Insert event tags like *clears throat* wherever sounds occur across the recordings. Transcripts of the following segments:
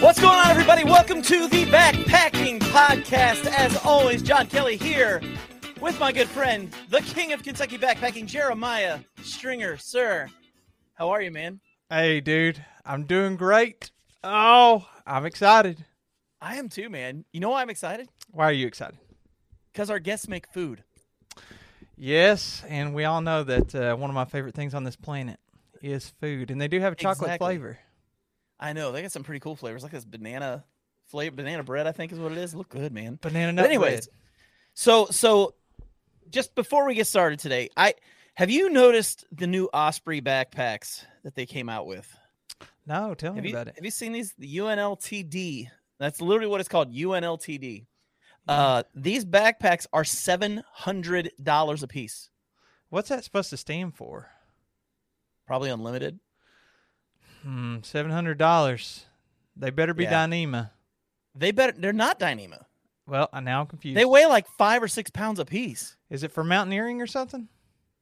What's going on, everybody? Welcome to the Backpacking Podcast. As always, John Kelly here with my good friend, the king of Kentucky backpacking, Jeremiah Stringer. Sir, how are you, man? Hey, dude, I'm doing great. Oh, I'm excited. I am too, man. You know why I'm excited? Why are you excited? Because our guests make food. Yes, and we all know that uh, one of my favorite things on this planet is food, and they do have a chocolate Exactly. flavor. I know they got some pretty cool flavors, like this banana flavor, banana bread. I think is what it is. Look good, man. Banana But anyways, bread. so so just before we get started today, I have you noticed the new Osprey backpacks that they came out with? No, tell me Have you, about it. have you seen these? The UNLTD. That's literally what it's called. UNLTD. Uh, these backpacks are seven hundred dollars a piece. What's that supposed to stand for? Probably unlimited. Hmm, seven hundred dollars. They better be Yeah. Dyneema. They better. They're not Dyneema. Well, I now I'm confused. They weigh like five or six pounds a piece. Is it for mountaineering or something?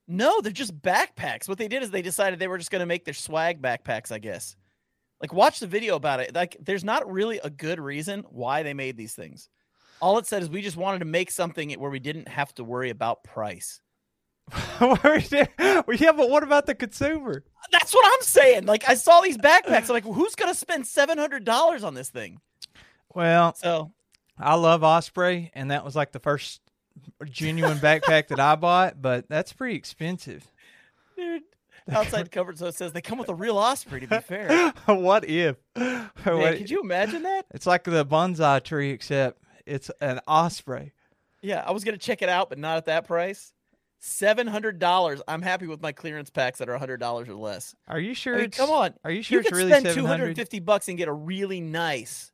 No, they're just backpacks. What they did is they decided they were just going to make their swag backpacks. I guess. Like, watch the video about it. Like, there's not really a good reason why they made these things. All it said is we just wanted to make something where we didn't have to worry about price. Well, *laughs* yeah, but what about the consumer? That's what I'm saying. Like I saw these backpacks. I'm like, who's gonna spend seven hundred dollars on this thing? Well, So I love Osprey, and that was like the first genuine backpack that I bought, but that's pretty expensive. dude, outside cover so it says they come with a real osprey, to be fair. *laughs* what if? Man, What- could you imagine that? It's like the bonsai tree, except it's an osprey. Yeah, I was gonna check it out, but not at that price. Seven hundred dollars. I'm happy with my clearance packs that are hundred dollars or less. Are you sure? I mean, it's, come on. Are you sure you it's could really spend seven two hundred and bucks and get a really nice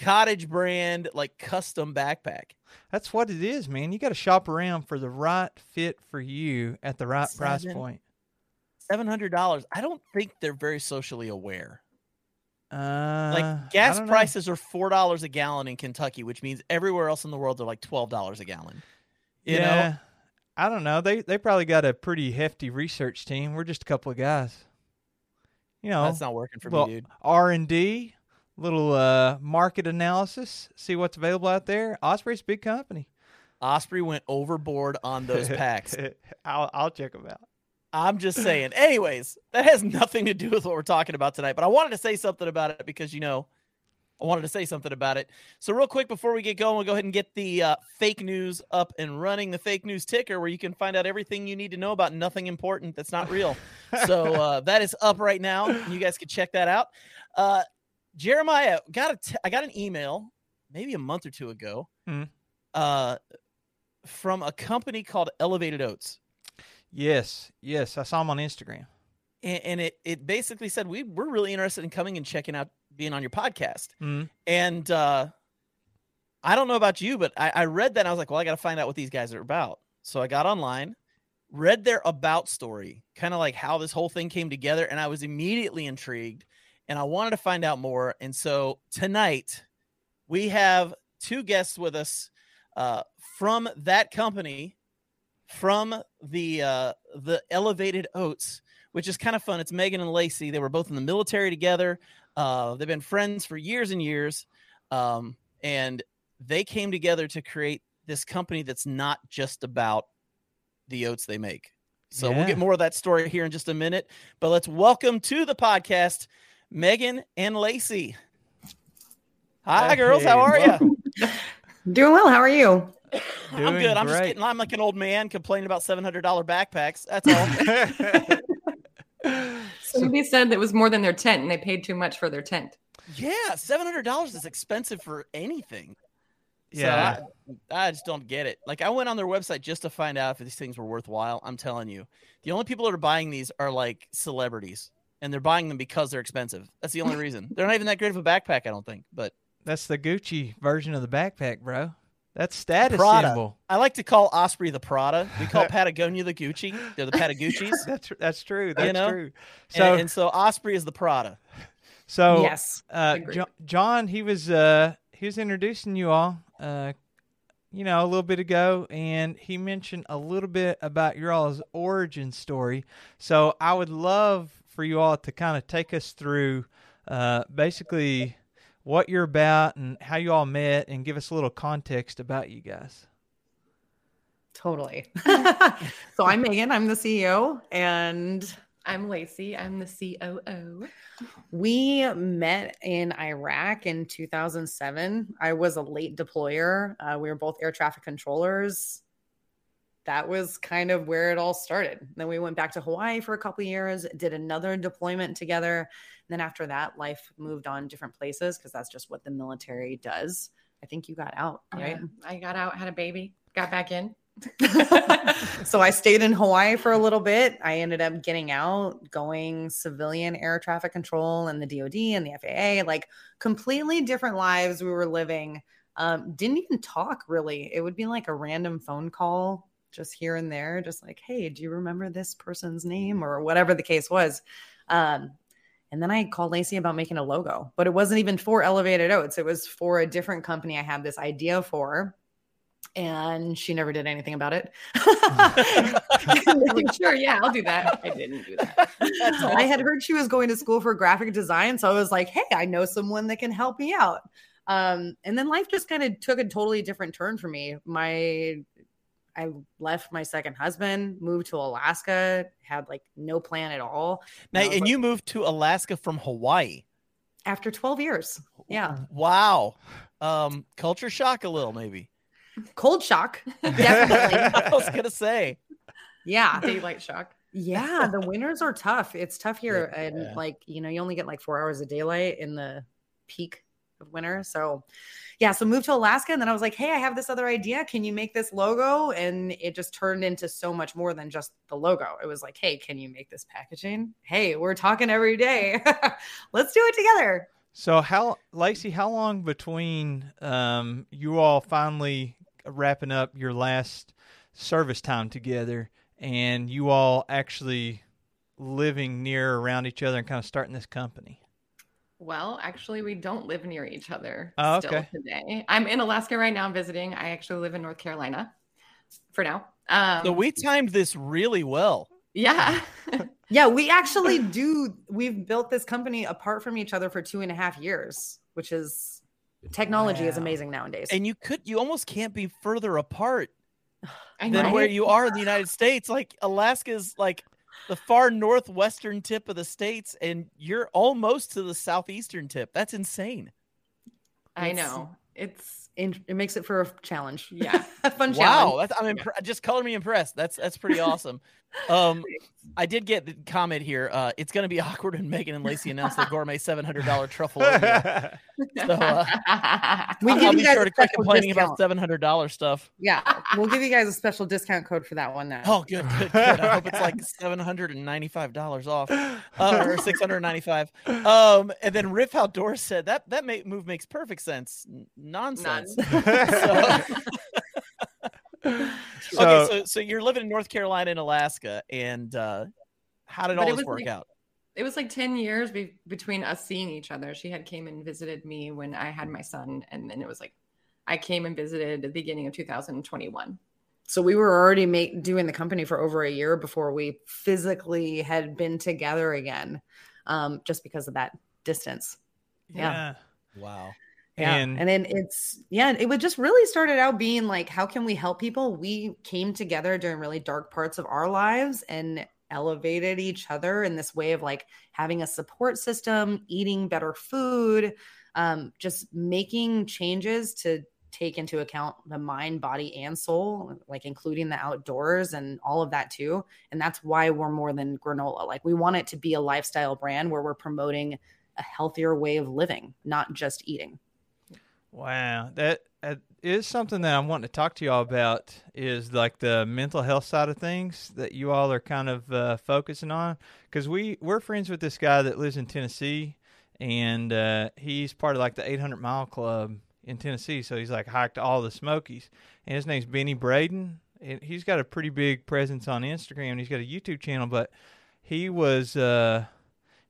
cottage brand like custom backpack. That's what it is, man. You got to shop around for the right fit for you at the right price point. Seven hundred dollars. I don't think they're very socially aware. Uh, Like gas don't know. prices are four dollars a gallon in Kentucky, which means everywhere else in the world they're like twelve dollars a gallon. You yeah, know, I don't know. They they probably got a pretty hefty research team. We're just a couple of guys. You know, that's not working for well, me, dude. R and D, little uh, market analysis, see what's available out there. Osprey's a big company. Osprey went overboard on those *laughs* packs. I'll I'll check them out. I'm just saying. Anyways, that has nothing to do with what we're talking about tonight. But I wanted to say something about it because you know, I wanted to say something about it. So real quick before we get going, we'll go ahead and get the uh, fake news up and running. The fake news ticker, where you can find out everything you need to know about nothing important that's not real. so *laughs* uh, that is up right now. You guys can check that out. Uh, Jeremiah got a t- I got an email maybe a month or two ago uh, from a company called Elevated Oats. Yes, yes, I saw them on Instagram. and, and it it basically said we we're really interested in coming and checking out being on your podcast. Mm. And uh, I don't know about you, but I, I read that and I was like, well, I got to find out what these guys are about. So I got online, read their about story, kind of like how this whole thing came together, and I was immediately intrigued, and I wanted to find out more. And so tonight we have two guests with us uh, from that company, from the uh, the Elevated Oats which is kind of fun. It's Megan and Lacey. They were both in the military together. Uh, they've been friends for years and years. Um, and they came together to create this company that's not just about the oats they make. So we'll get more of that story here in just a minute. But let's welcome to the podcast Megan and Lacey. Hi, girls. How are you? *laughs* Doing well. How are you? I'm Doing good. I'm just getting. I'm like an old man complaining about seven hundred dollar backpacks. That's all. *laughs* *laughs* Somebody said it was more than their tent and they paid too much for their tent. Yeah, seven hundred dollars is expensive for anything. Yeah. So I, I just don't get it. Like I went on their website just to find out if these things were worthwhile. I'm telling you, the only people that are buying these are like celebrities. and they're buying them because they're expensive. That's the only *laughs* reason. They're not even that great of a backpack, I don't think. But That's the Gucci version of the backpack, bro. That's status Prada. symbol. I like to call Osprey the Prada. We call *laughs* Patagonia the Gucci. They're the *laughs* Patagucci's. That's that's true. That's know? true. So, So and, and so Osprey is the Prada. so yes. uh, agreed. Jo- John, he was uh he was introducing you all, uh, you know, a little bit ago, and he mentioned a little bit about your all's origin story. So I would love for you all to kind of take us through, uh, basically what you're about and how you all met, and give us a little context about you guys. Totally. *laughs* so I'm Megan. I'm the CEO, and I'm Lacey. I'm the COO. we met in Iraq in 2007. I was a late deployer. Uh, we were both air traffic controllers. That was kind of where it all started. Then we went back to Hawaii for a couple of years, did another deployment together. And then after that, life moved on different places because that's just what the military does. I think you got out, right? Yeah, I got out, had a baby, got back in. *laughs* so I stayed in Hawaii for a little bit. I ended up getting out, going civilian air traffic control and the DoD and the FAA, like completely different lives we were living. Um, didn't even talk really. It would be like a random phone call just here and there, just like, hey, do you remember this person's name or whatever the case was? Um, and then I called Lacey about making a logo, but it wasn't even for Elevated Oats. It was for a different company I had this idea for and she never did anything about it. Like, *laughs* *laughs* sure, yeah, I'll do that. I didn't do that. That's I had heard she was going to school for graphic design, so I was like, "Hey, I know someone that can help me out." Um, and then life just kind of took a totally different turn for me. My I left my second husband, moved to Alaska, had like no plan at all. Now, I was and like- you moved to Alaska from Hawaii. after 12 years. Yeah. Wow. Um, culture shock a little, maybe. Cold shock. *laughs* Definitely. I was gonna say. yeah. Daylight shock. Yeah, the winters are tough. It's tough here. Yeah. And like, you know, you only get like four hours of daylight in the peak of winter. So yeah, so moved to Alaska and then I was like, hey, I have this other idea. Can you make this logo? And it just turned into so much more than just the logo. It was like, hey, can you make this packaging? Hey, we're talking every day. *laughs* Let's do it together. So how Lacey, how long between um, you all finally wrapping up your last service time together and you all actually living near around each other and kind of starting this company? Well, actually, we don't live near each other Oh, still okay. today. I'm in Alaska right now visiting. I actually live in North Carolina for now. Um, So we timed this really well. yeah. *laughs* Yeah, we actually do. We've built this company apart from each other for two and a half years, which is technology is amazing nowadays. And you could you almost can't be further apart *sighs* than where you are in the United States. Like Alaska's like the far northwestern tip of the states, and you're almost to the southeastern tip. That's insane. I It's- know. It's In- it makes it for a challenge. Yeah. *laughs* a fun Wow, challenge. that's I'm impre- just color me impressed. That's that's pretty awesome. *laughs* Um, I did get the comment here. Uh, it's going to be *laughs* awkward when Megan and Lacey announce their gourmet seven hundred dollar truffle. So, uh, We I'll give be you guys sure to quit complaining about seven hundred dollar stuff. Yeah, we'll give you guys a special discount code for that one now. Oh, good, good, good. I hope it's like seven hundred and ninety five dollars off, uh, or six hundred ninety five. Um, and then Riff Outdoors said that that move makes perfect sense. N- nonsense. *laughs* so, *laughs* okay, So- so so you're living in North Carolina and Alaska, and uh, how did But all this work like- out? it was like 10 years be- between us seeing each other. She had came and visited me when I had my son. And then it was like, I came and visited at the beginning of 2021. So we were already make, doing the company for over a year before we physically had been together again, um, just because of that distance. Yeah. Wow. Yeah. And, And, then it's, yeah, it would just really started out being like, how can we help people? We came together during really dark parts of our lives and elevated each other in this way of like having a support system, eating better food, um, just making changes to take into account the mind, body, and soul, like including the outdoors and all of that too. And that's why we're more than granola. Like we want it to be a lifestyle brand where we're promoting a healthier way of living, not just eating. Wow, that is something that I'm wanting to talk to y'all about is like the mental health side of things that you all are kind of uh, focusing on because we we're friends with this guy that lives in Tennessee and uh, he's part of like the 800 mile club in Tennessee. So he's like hiked all the Smokies, and his name's Benny Braden. And he's got a pretty big presence on Instagram. He's got a YouTube channel, but he was uh,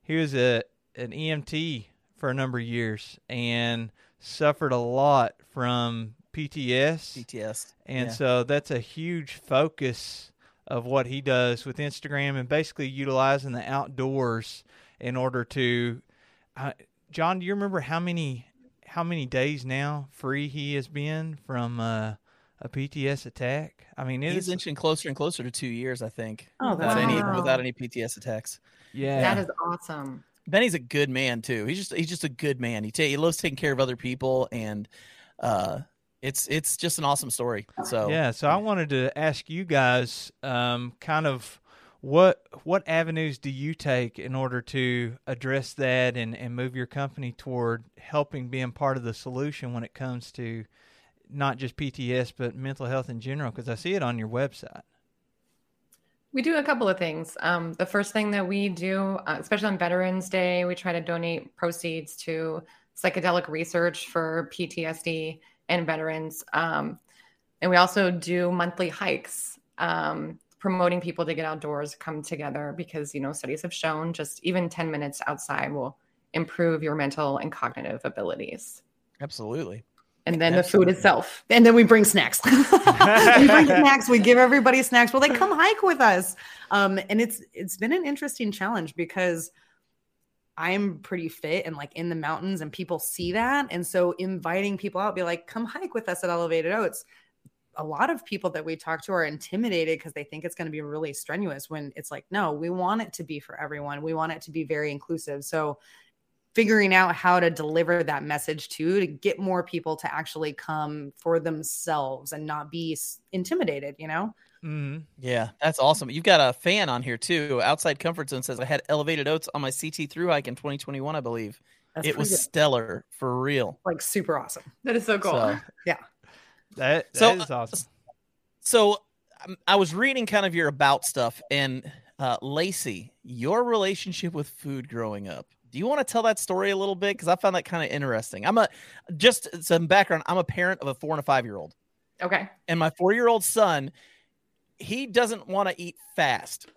he was a an EMT for a number of years and suffered a lot from PTS. PTS. And Yeah. so that's a huge focus of what he does with Instagram and basically utilizing the outdoors in order to. Uh, John, do you remember how many how many days now free he has been from uh, a PTS attack? I mean, He's it's inching closer and closer to two years, I think. Oh, without that's any without any PTS attacks. yeah, That is awesome. Benny's a good man too. He's just he's just a good man. He he loves taking care of other people, and uh, it's it's just an awesome story. So Yeah, so I wanted to ask you guys, um, kind of what what avenues do you take in order to address that and, and move your company toward helping being part of the solution when it comes to not just PTS but mental health in general? Because I see it on your website. We do a couple of things. Um, the first thing that we do, uh, especially on Veterans Day, we try to donate proceeds to psychedelic research for PTSD and veterans. Um, and we also do monthly hikes, um, promoting people to get outdoors, come together, because you know studies have shown just even 10 minutes outside will improve your mental and cognitive abilities. absolutely. And then the food itself. And then we bring snacks. *laughs* we bring *laughs* snacks. We give everybody snacks. Well, they come hike with us. Um, and it's it's been an interesting challenge because I'm pretty fit and like in the mountains, and people see that. And so inviting people out, be like, come hike with us at Elevated Oats. A lot of people that we talk to are intimidated because they think it's going to be really strenuous when it's like, no, we want it to be for everyone. We want it to be very inclusive. So figuring out how to deliver that message to to get more people to actually come for themselves and not be intimidated you know Mm-hmm. Yeah, that's awesome. You've got a fan on here too. Outside Comfort Zone says I had elevated oats on my CT through hike in 2021, I believe. That's it was good. stellar for real. like super awesome That is so cool. So, *laughs* That, that So, is awesome. so um, I was reading kind of your about stuff, and uh, Lacey, your relationship with food growing up. Do you want to tell that story a little bit? Because I found that kind of interesting. I'm a just some background. I'm a parent of a four and a five year old, Okay. and my four year old son, he doesn't want to eat fast.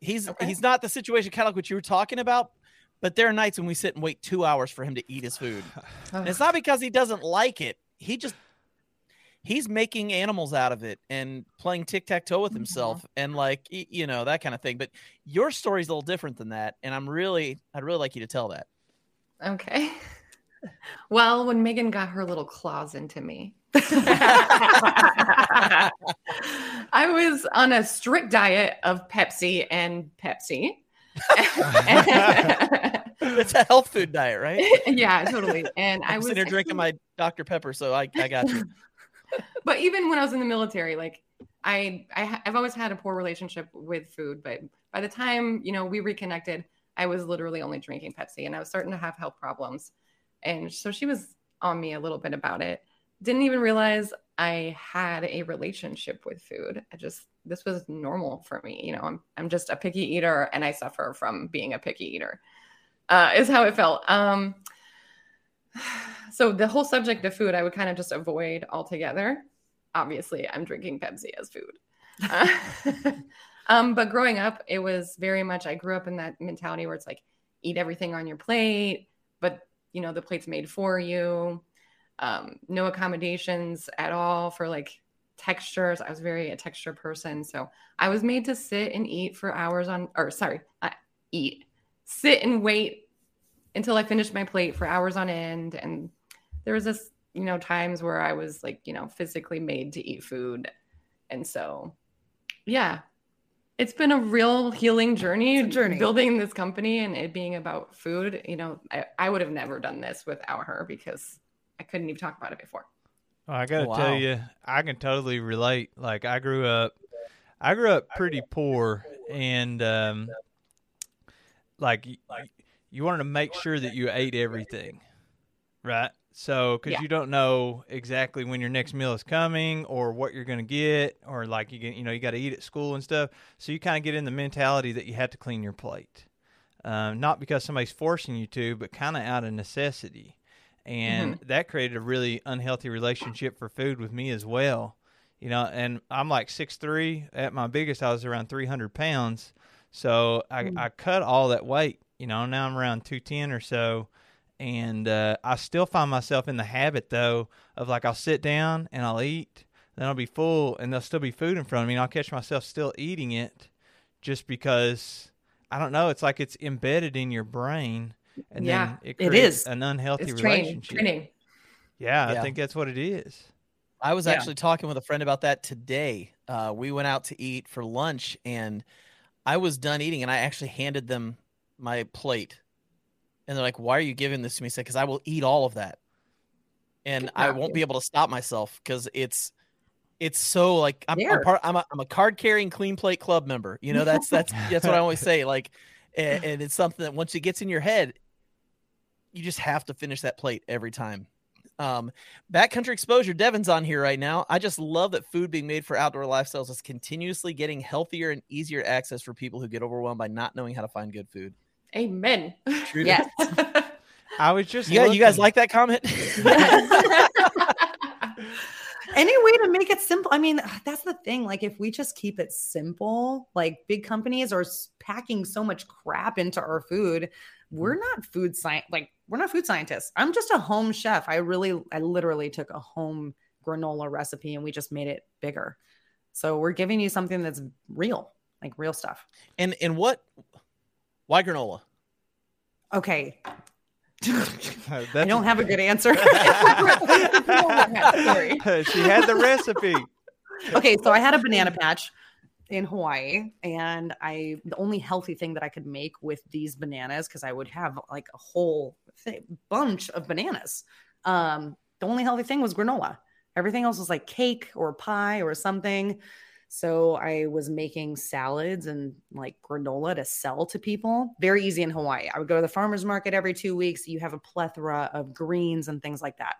He's Okay. he's not the situation kind of like what you were talking about. But there are nights when we sit and wait two hours for him to eat his food. *sighs* And it's not because he doesn't like it. He just he's making animals out of it and playing tic tac toe with mm-hmm. himself and like you know that kind of thing. But your story's a little different than that, and I'm really I'd really like you to tell that. Okay. *laughs* Well, when Megan got her little claws into me, *laughs* I was on a strict diet of Pepsi and Pepsi. *laughs* It's a health food diet, right? yeah, totally. And I I'm was sitting here drinking my Dr Pepper, so I I got you. But even when I was in the military, like I, I I've always had a poor relationship with food. But by the time you know we reconnected, I was literally only drinking Pepsi, and I was starting to have health problems. And so she was on me a little bit about it. Didn't even realize I had a relationship with food. I just this was normal for me. You know, I'm I'm just a picky eater, and I suffer from being a picky eater. Uh, is how it felt. Um, *sighs* so the whole subject of food, I would kind of just avoid altogether. Obviously, I'm drinking Pepsi as food. *laughs* Uh, *laughs* um, but growing up, it was very much. I grew up in that mentality where it's like eat everything on your plate, but you know the plate's made for you. Um, no accommodations at all for like textures. I was very a texture person, so I was made to sit and eat for hours on, or sorry, not eat, sit and wait until I finished my plate for hours on end. And there was this, you know, times where I was like, you know, physically made to eat food. And so, yeah, it's been a real healing journey, journey. building this company and it being about food. You know, I, I would have never done this without her because I couldn't even talk about it before. Well, I gotta Wow. tell you, I can totally relate. Like I grew up, I grew up pretty poor, and um, like y- you wanted to make sure that you ate everything, right? So, because Yeah. you don't know exactly when your next meal is coming or what you're going to get, or like you get, you know, you got to eat at school and stuff. So you kind of get in the mentality that you have to clean your plate, um, not because somebody's forcing you to, but kind of out of necessity. And that created a really unhealthy relationship for food with me as well. You know, and I'm like six three. At my biggest, I was around 300 pounds. So I, I cut all that weight. You know, now I'm around 210 or so and uh, I still find myself in the habit though of like I'll sit down and I'll eat, then I'll be full, and there'll still be food in front of me, and I'll catch myself still eating it, just because I don't know. It's like it's embedded in your brain, and Yeah, then it it creates is. an unhealthy It's training. relationship. Training. Yeah, I think that's what it is. I was Yeah. actually talking with a friend about that today. Uh, we went out to eat for lunch, and I was done eating, and I actually handed them my plate, and they're like, "Why are you giving this to me?" I said, "Because I will eat all of that, and I won't be able to stop myself because it's." It's so like I'm, I'm part. I'm a, I'm a card carrying clean plate club member. You know that's that's *laughs* that's what I always say. Like, and, and it's something that once it gets in your head, you just have to finish that plate every time. Um, Backcountry Exposure, Devin's on here right now. I just love that food being made for outdoor lifestyles is continuously getting healthier and easier access for people who get overwhelmed by not knowing how to find good food. Amen. True Yes. *laughs* I was just yeah. guys- you guys like that comment? *laughs* Any way to make it simple. I mean, that's the thing. Like, if we just keep it simple, like big companies are packing so much crap into our food. We're mm. not food science. Like, we're not food scientists. I'm just a home chef. I really, I literally took a home granola recipe and we just made it bigger. So we're giving you something that's real, like real stuff. and and what? Why granola? Okay. That's *laughs* I don't have a good answer. *laughs* she had the recipe. okay, so I had a banana patch in Hawaii, and I the only healthy thing that I could make with these bananas because I would have like a whole th- bunch of bananas. Um, the only healthy thing was granola. Everything else was like cake or pie or something. So I was making salads and like granola to sell to people. Very easy in Hawaii. I would go to the farmers market every two weeks. You have a plethora of greens and things like that.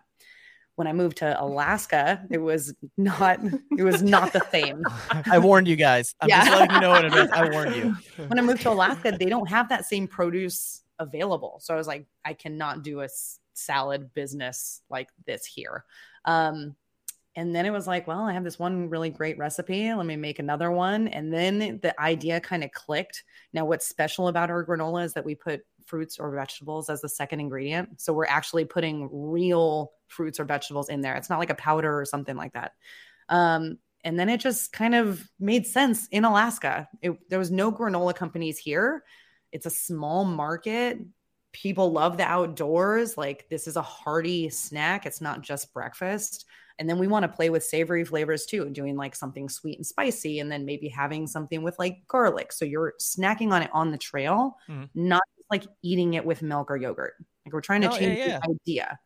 When I moved to Alaska, it was not it was not the same. *laughs* I warned you guys. I'm just Yeah. letting you know in advance. I warned you. *laughs* When I moved to Alaska, they don't have that same produce available. So I was like, I cannot do a salad business like this here. Um, and then it was like, well, I have this one really great recipe. Let me make another one. And then the idea kind of clicked. Now, what's special about our granola is that we put fruits or vegetables as the second ingredient. So we're actually putting real fruits or vegetables in there. It's not like a powder or something like that. Um, and then it just kind of made sense in Alaska. It, there was no granola companies here. It's a small market. People love the outdoors. Like this is a hearty snack. It's not just breakfast. And then we want to play with savory flavors too, doing like something sweet and spicy, and then maybe having something with like garlic. So you're snacking on it on the trail, Mhm. not like eating it with milk or yogurt. Like we're trying to Oh, yeah, change yeah. the idea.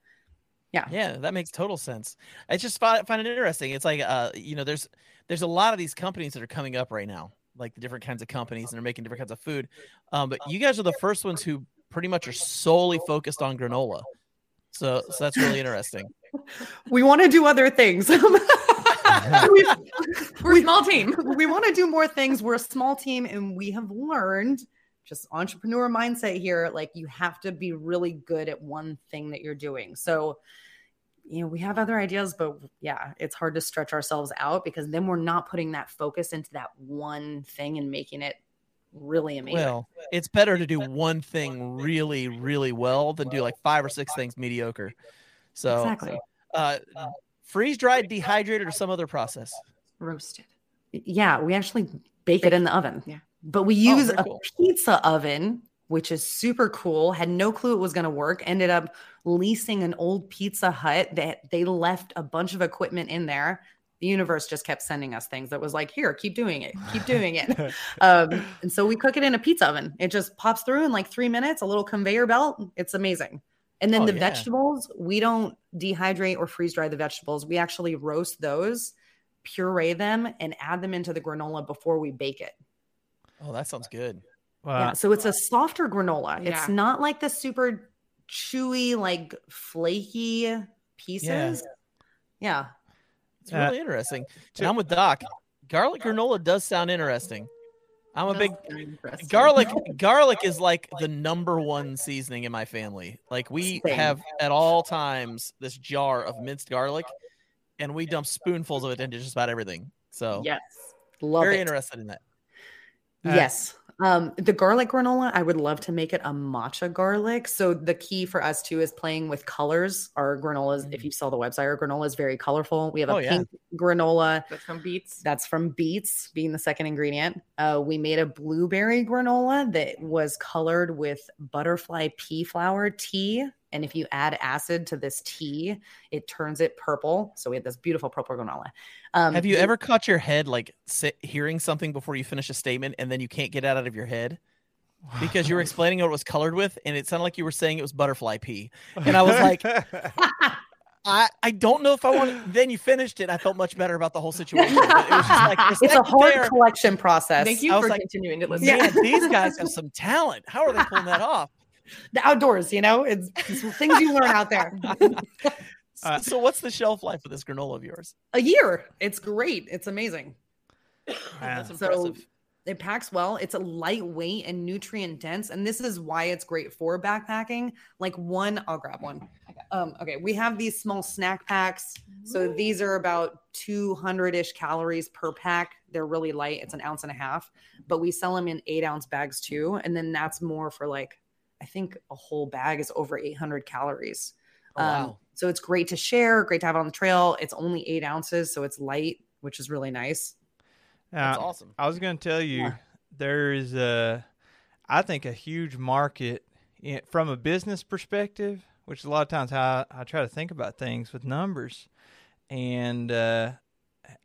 Yeah. Yeah, that makes total sense. I just find, find it interesting. It's like uh, you know, there's there's a lot of these companies that are coming up right now, like the different kinds of companies, and they're making different kinds of food. Um, but you guys are the first ones who pretty much are solely focused on granola. So, so that's really interesting. We want to do other things. *laughs* we, *laughs* We're a small team. we want to do more things. We're a small team, and we have learned just entrepreneur mindset here. Like you have to be really good at one thing that you're doing. So, you know, we have other ideas, but yeah, it's hard to stretch ourselves out because then we're not putting that focus into that one thing and making it really amazing. Well, it's better to do one thing really, really well than do like five or six things mediocre. So, exactly. uh, freeze dried, dehydrated, or some other process. Roasted. Yeah, we actually bake it in the oven. Yeah. But we use very a cool. pizza oven, which is super cool. Had no clue it was going to work. Ended up leasing an old Pizza Hut that they left a bunch of equipment in there. The universe just kept sending us things that was like, here, keep doing it, keep doing it. *laughs* um, and so we cook it in a pizza oven. It just pops through in like three minutes, a little conveyor belt. It's amazing. And then Oh, the yeah. vegetables, we don't dehydrate or freeze dry the vegetables. We actually roast those, puree them, and add them into the granola before we bake it. Oh, that sounds good. Wow. yeah. So it's a softer granola. It's not like the super chewy, like flaky pieces. Yeah. It's Uh, really interesting. to- And I'm with Doc. Garlic granola does sound interesting. I'm a big garlic. *laughs* Garlic is like the number one seasoning in my family. Like we Same. have at all times this jar of minced garlic, and we dump spoonfuls of it into just about everything. So Yes. Love very it. interested in that. Uh, yes. Um, the garlic granola, I would love to make it a matcha garlic. So the key for us too is playing with colors. Our granolas, if you saw the website, our granola is very colorful. We have a Oh, yeah. pink granola. That's from beets. That's from beets being the second ingredient. Uh, we made a blueberry granola that was colored with butterfly pea flower tea. And if you add acid to this tea, it turns it purple. So we had this beautiful purple granola. Um, Have you the- ever caught your head like sit, hearing something before you finish a statement and then you can't get it out of your head because you were explaining what it was colored with and it sounded like you were saying it was butterfly pea. And I was like, *laughs* I, I don't know if I want. Then you finished it. I felt much better about the whole situation. But it was just like *laughs* it's a respect hard there. collection process. Thank you I was for like, continuing to listen. Yeah. These *laughs* guys have some talent. How are they pulling that off? The outdoors, you know, it's, it's things you learn out there. *laughs* Uh, so what's the shelf life of this granola of yours? a year. It's great. It's amazing. That's So impressive. it packs well. It's a lightweight and nutrient dense, and this is why it's great for backpacking. Like one, I'll grab one. Um, okay, we have these small snack packs. So these are about 200 ish calories per pack. They're really light. It's an ounce and a half, but we sell them in eight ounce bags too. And then that's more for like, I think a whole bag is over 800 calories. Oh, Um, so it's great to share, great to have on the trail. It's only eight ounces, so it's light, which is really nice. That's awesome. I was going to tell you Yeah. there is a, I think a huge market in, from a business perspective, which is a lot of times how I, I try to think about things with numbers, and uh,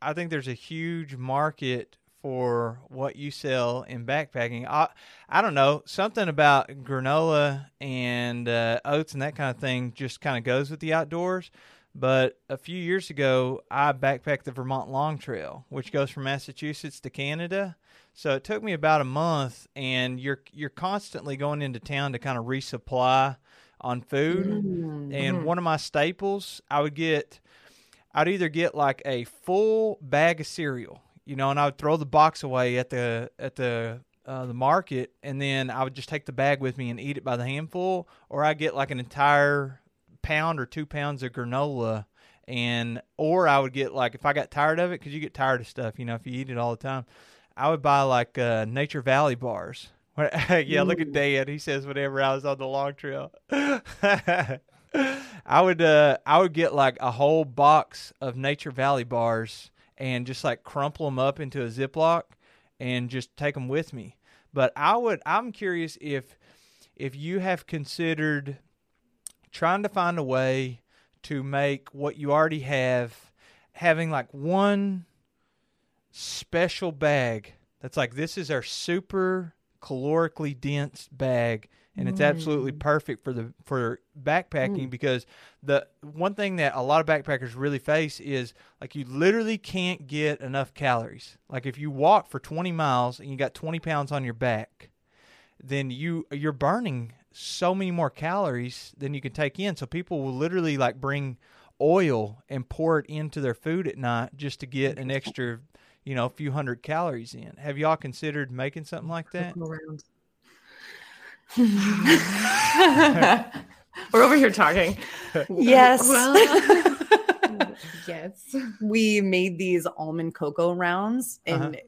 I think there's a huge market for what you sell in backpacking. I I don't know something about granola and uh, oats and that kind of thing just kind of goes with the outdoors. But a few years ago, I backpacked the Vermont Long Trail, which goes from Massachusetts to Canada. So it took me about a month, and you're you're constantly going into town to kind of resupply on food. Mm. And one of my staples, I would get, I'd either get like a full bag of cereal, you know, and I would throw the box away at the at the uh, the market, and then I would just take the bag with me and eat it by the handful, or I get like an entire pound or two pounds of granola. And or I would get like if I got tired of it because you get tired of stuff, you know, if you eat it all the time. I would buy like uh, Nature Valley bars. *laughs* yeah, look at Dan. He says whenever I was on the long trail, *laughs* I would uh, I would get like a whole box of Nature Valley bars and just like crumple them up into a Ziploc and just take them with me. But I would I'm curious if if you have considered trying to find a way to make what you already have having like one special bag that's like this is our super calorically dense bag and it's absolutely perfect for the for backpacking mm. because the one thing that a lot of backpackers really face is like you literally can't get enough calories. Like if you walk for 20 miles and you got 20 pounds on your back then you you're burning so many more calories than you can take in. So people will literally like bring oil and pour it into their food at night just to get an extra you know a few hundred calories in. Have y'all considered making something like that? Around. *laughs* We're over here talking. Yes. Well, *laughs* yes. we made these almond cocoa rounds and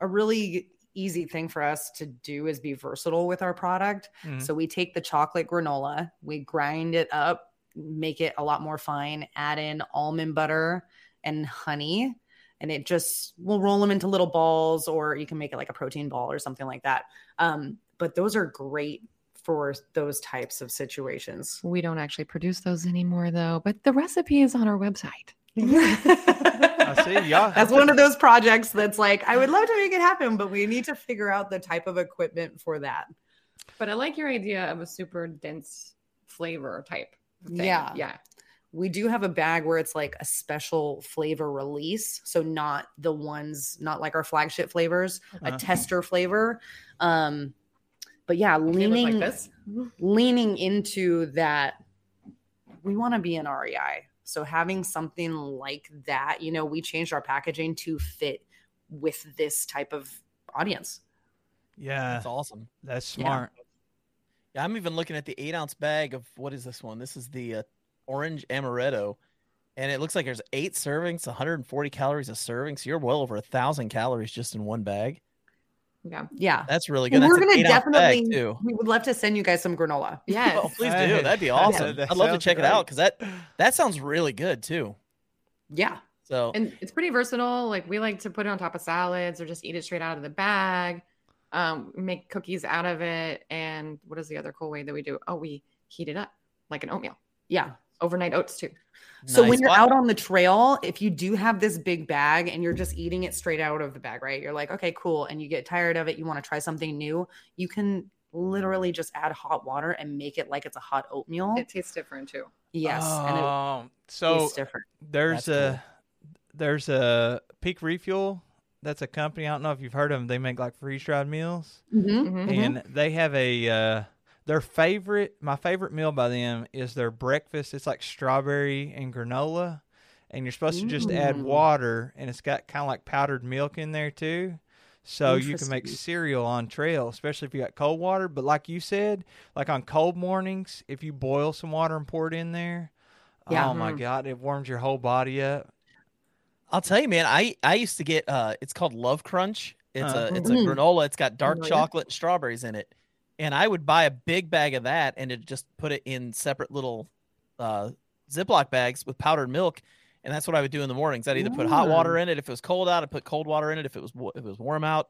a really easy thing for us to do is be versatile with our product Mhm. so we take the chocolate granola we grind it up make it a lot more fine add in almond butter and honey and it just we'll roll them into little balls or you can make it like a protein ball or something like that um, but those are great for those types of situations We don't actually produce those anymore, though, but the recipe is on our website. *laughs* I see y'all. That's one of those projects that's like, I would love to make it happen, but we need to figure out the type of equipment for that. But I like your idea of a super dense flavor type. Thing. Yeah. Yeah. We do have a bag where it's like a special flavor release. So, not the ones, not like our flagship flavors, Uh-huh. a tester flavor. Um, but yeah, leaning like this. *laughs* leaning into that we want to be an REI. So having something like that, you know, we changed our packaging to fit with this type of audience. Yeah, That's awesome. that's Yeah. smart. Yeah, I'm even looking at the eight ounce bag of what is this one? This is the uh, orange amaretto, and it looks like there's eight servings, 140 calories a serving. So you're well over a thousand calories just in one bag. Yeah. Yeah. That's really good. Well, That's we're gonna eight-ounce bag, definitely too. we would love to send you guys some granola. *laughs* Yes. Oh, please Hey, do. That'd be *laughs* yeah, awesome. that I'd love to sounds check it out because that that sounds really good too. Yeah. So and it's pretty versatile. Like we like to put it on top of salads or just eat it straight out of the bag. Um, make cookies out of it. And what is the other cool way that we do? Oh, we heat it up like an oatmeal. Yeah. Overnight oats too. So when you're out on the trail, if you do have this big bag and you're just eating it straight out of the bag, right? You're like, okay, cool. And you get tired of it, you want to try something new, you can literally just add hot water and make it like it's a hot oatmeal. It tastes different too. yes. and it Oh, so tastes different. there's That's a there's a Peak Refuel. That's a company. I don't know if you've heard of them. They make like freeze dried meals, Mhm. Mhm. and they have a uh, their favorite. My favorite meal by them is their breakfast. It's like strawberry and granola, and you're supposed to just add Mm. water, and it's got kind of like powdered milk in there too. So you can make cereal on trail, especially if you got cold water. But like you said, like on cold mornings, if you boil some water and pour it in there, Yeah. oh my Mhm. god, it warms your whole body up. I'll tell you, man. I I used to get uh, it's called Love Crunch. It's Uh, a it's a Mhm. granola. It's got dark Oh, yeah. chocolate and strawberries in it, and I would buy a big bag of that and it just put it in separate little uh, Ziploc bags with powdered milk, and that's what I would do in the mornings. I'd either put hot water in it if it was cold out. I'd put cold water in it if it was if it was warm out,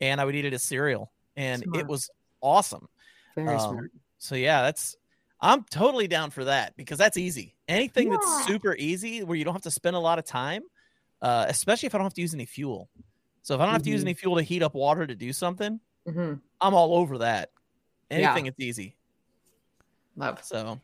and I would eat it as cereal, and it was awesome. Very Um, smart. So yeah, that's I'm totally down for that because that's easy. Anything Yeah. that's super easy where you don't have to spend a lot of time, uh, especially if I don't have to use any fuel. So if I don't have to use Mhm. any fuel to heat up water to do something, Mhm. I'm all over that. Yeah. Anything it's easy. Love. So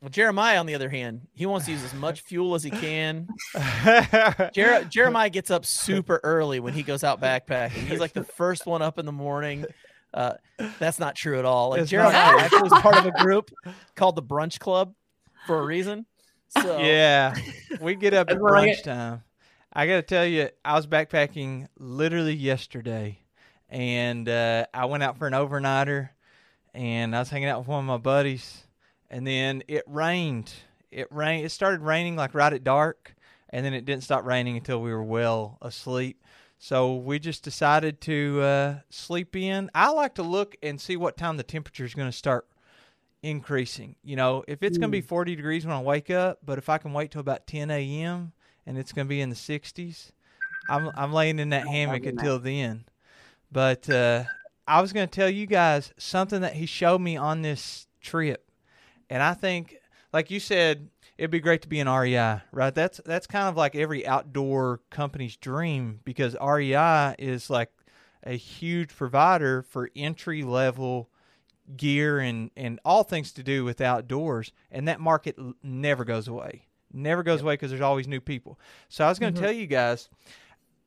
well, Jeremiah, on the other hand, he wants to use as much fuel as he can. *laughs* Jer- Jeremiah gets up super early when he goes out backpacking. He's like the first one up in the morning. Uh, that's not true at all. Like It's not Jeremiah true. actually was part of a group called the Brunch Club for a reason. So *laughs* yeah, we get up at That's brunch time. I got to tell you, I was backpacking literally yesterday, and uh, I went out for an overnighter, and I was hanging out with one of my buddies, and then it rained. It rained. It started raining like right at dark, and then it didn't stop raining until we were well asleep. So we just decided to uh, sleep in. I like to look and see what time the temperature is going to start increasing. You know, if it's going to be 40 degrees when I wake up, but if I can wait till about 10 a.m. and it's going to be in the 60s, I'm I'm laying in that hammock until then. But uh, I was going to tell you guys something that he showed me on this trip, and I think, like you said, it'd be great to be an REI, right? That's that's kind of like every outdoor company's dream because REI is like a huge provider for entry level gear and and all things to do with outdoors. And that market never goes away. Never goes away because there's always new people. So i was going to Mhm. tell you guys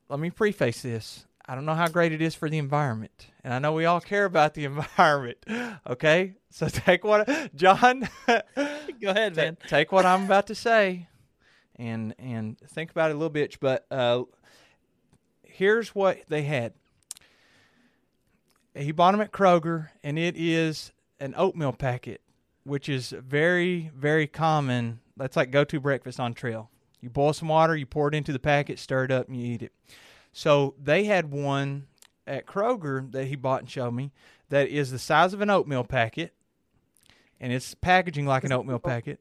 let me preface this i don't know how great it is for the environment and i know we all care about the *laughs* environment okay so *laughs* take what john *laughs* go ahead, man. take what I'm about to say and and think about it a little bit. But uh, here's what they had. He bought them at Kroger, and it is an oatmeal packet, which is very very common. That's like go to breakfast on trail. You boil some water, you pour it into the packet, stir it up, and you eat it. So they had one at Kroger that he bought and showed me that is the size of an oatmeal packet and it's packaging like an oatmeal packet,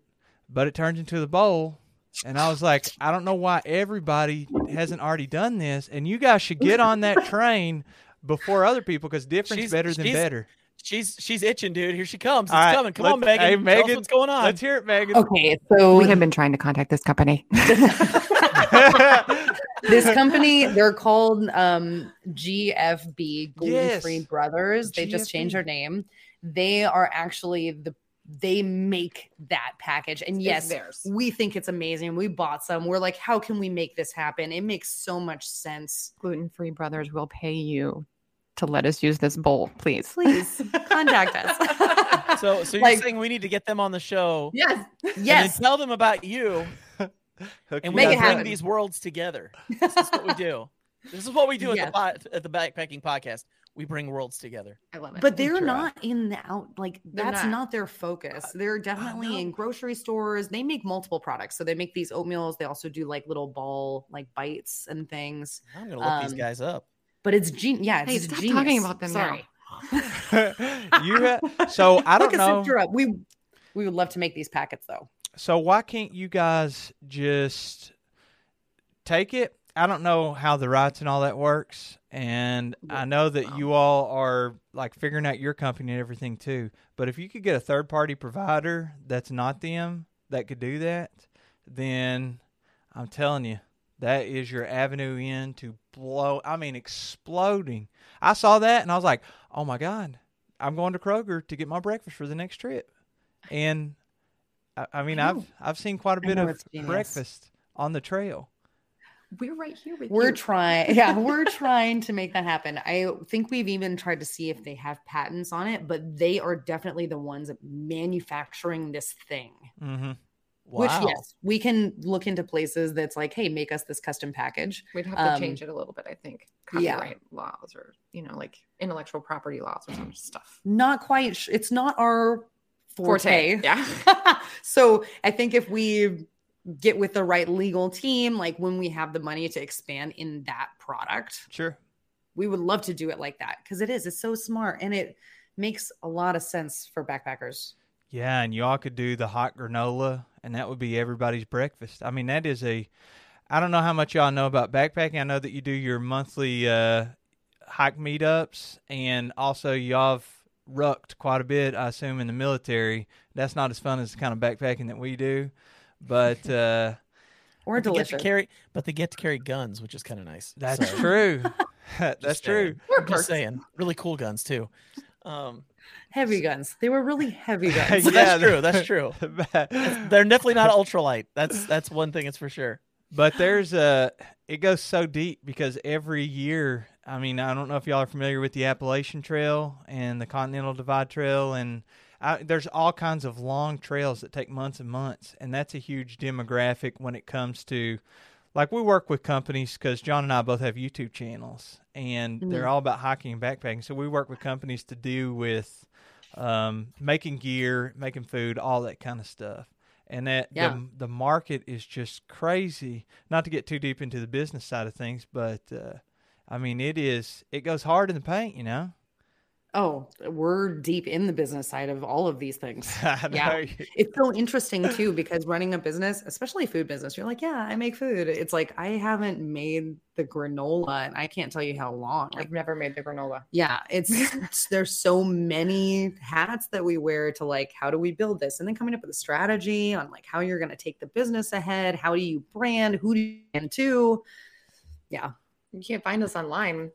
but it turns into the bowl. And I was like, I don't know why everybody hasn't already done this, and you guys should get on that train before other people because different She's- better than she's- better. She's she's itching, dude. Here she comes. It's All right, coming. Come on, let's- Megan. hey, Tell us Megan, what's going on? Let's hear it, Megan. Okay, so We have been trying to contact this company. *laughs* *laughs* this *laughs* company they're called um gfb gluten Yes. free brothers they just changed their name they are actually the they make that package and yes we think it's amazing we bought some we're like how can we make this happen it makes so much sense Gluten free brothers will pay you to let us use this bowl, please. Please *laughs* contact us. So, so you're Like- saying we need to get them on the show Yes. and yes. then tell them about you, *laughs* *laughs* Hook and we Make it bring these worlds together. *laughs* This is what we do. This is what we do at the po- at the backpacking podcast. We bring worlds together. I love it. But they're try. not in the out like They're that's not. not. their focus. They're definitely know. in grocery stores. They make multiple products. So they make these oatmeals. They also do like little ball like bites and things. I'm gonna look these Um, guys up. But it's gen- yeah, it's Hey, stop genius. talking about them now. Sorry. *laughs* you ha- so I don't Look, a know. sifter up. We we would love to make these packets though. So why can't you guys just take it? I don't know how the rights and all that works, and I know that um, you all are like figuring out your company and everything too. But if you could get a third party provider that's not them that could do that, then I'm telling you, that is your avenue in to blow. I mean, exploding. I saw that and I was like, oh my god, I'm going to Kroger to get my breakfast for the next trip, and I, I mean, I I've. I've seen quite a bit of breakfast on the trail. We're right here with We're you. trying, yeah, *laughs* we're trying to make that happen. I think we've even tried to see if they have patents on it, but they are definitely the ones manufacturing this thing. Mm-hmm. Wow. Which, yes, we can look into places that's like, hey, make us this custom package. We'd have to Um, change it a little bit, I think. yeah. Copyright laws or, you know, like intellectual property laws or some stuff. Not quite, sh- it's not our forte. Forte. Yeah. *laughs* so I think if we get with the right legal team, like when we have the money to expand in that product, Sure. we would love to do it like that because it is, it's so smart and it makes a lot of sense for backpackers. Yeah, and y'all could do the hot granola, and that would be everybody's breakfast. I mean, that is a. I don't know how much y'all know about backpacking. I know that you do your monthly uh, hike meetups, and also y'all have rucked quite a bit. I assume in the military. That's not as fun as the kind of backpacking that we do, but *laughs* uh, Or But they get to delicious. carry, but they get to carry guns, which is kind of nice. that's So, true. *laughs* *laughs* that's just true. saying. I'm just saying, really cool guns too. Um, heavy guns. They were really heavy guns. Yeah, that's true. That's true. They're definitely not ultralight. That's that's one thing. It's for sure. But there's a it goes so deep because every year, I mean, I don't know if y'all are familiar with the Appalachian Trail and the Continental Divide Trail, and I, there's all kinds of long trails that take months and months, and that's a huge demographic when it comes to. Like we work with companies because John and I both have YouTube channels, and they're all about hiking and backpacking. So we work with companies to do with um, making gear, making food, all that kind of stuff. And that Yeah. the, the market is just crazy. Not to get too deep into the business side of things, but uh, I mean, it is. It goes hard in the paint, you know. Oh, we're deep in the business side of all of these things. *laughs* Yeah. It's so interesting too because running a business, especially a food business, you're like, yeah, I make food. It's like I haven't made the granola and I can't tell you how long. Like, I've never made the granola. yeah, it's it's- there's so many hats that we wear to like how do we build this and then coming up with a strategy on like how you're going to take the business ahead, how do you brand, who do you brand to? Yeah, You can't find us online.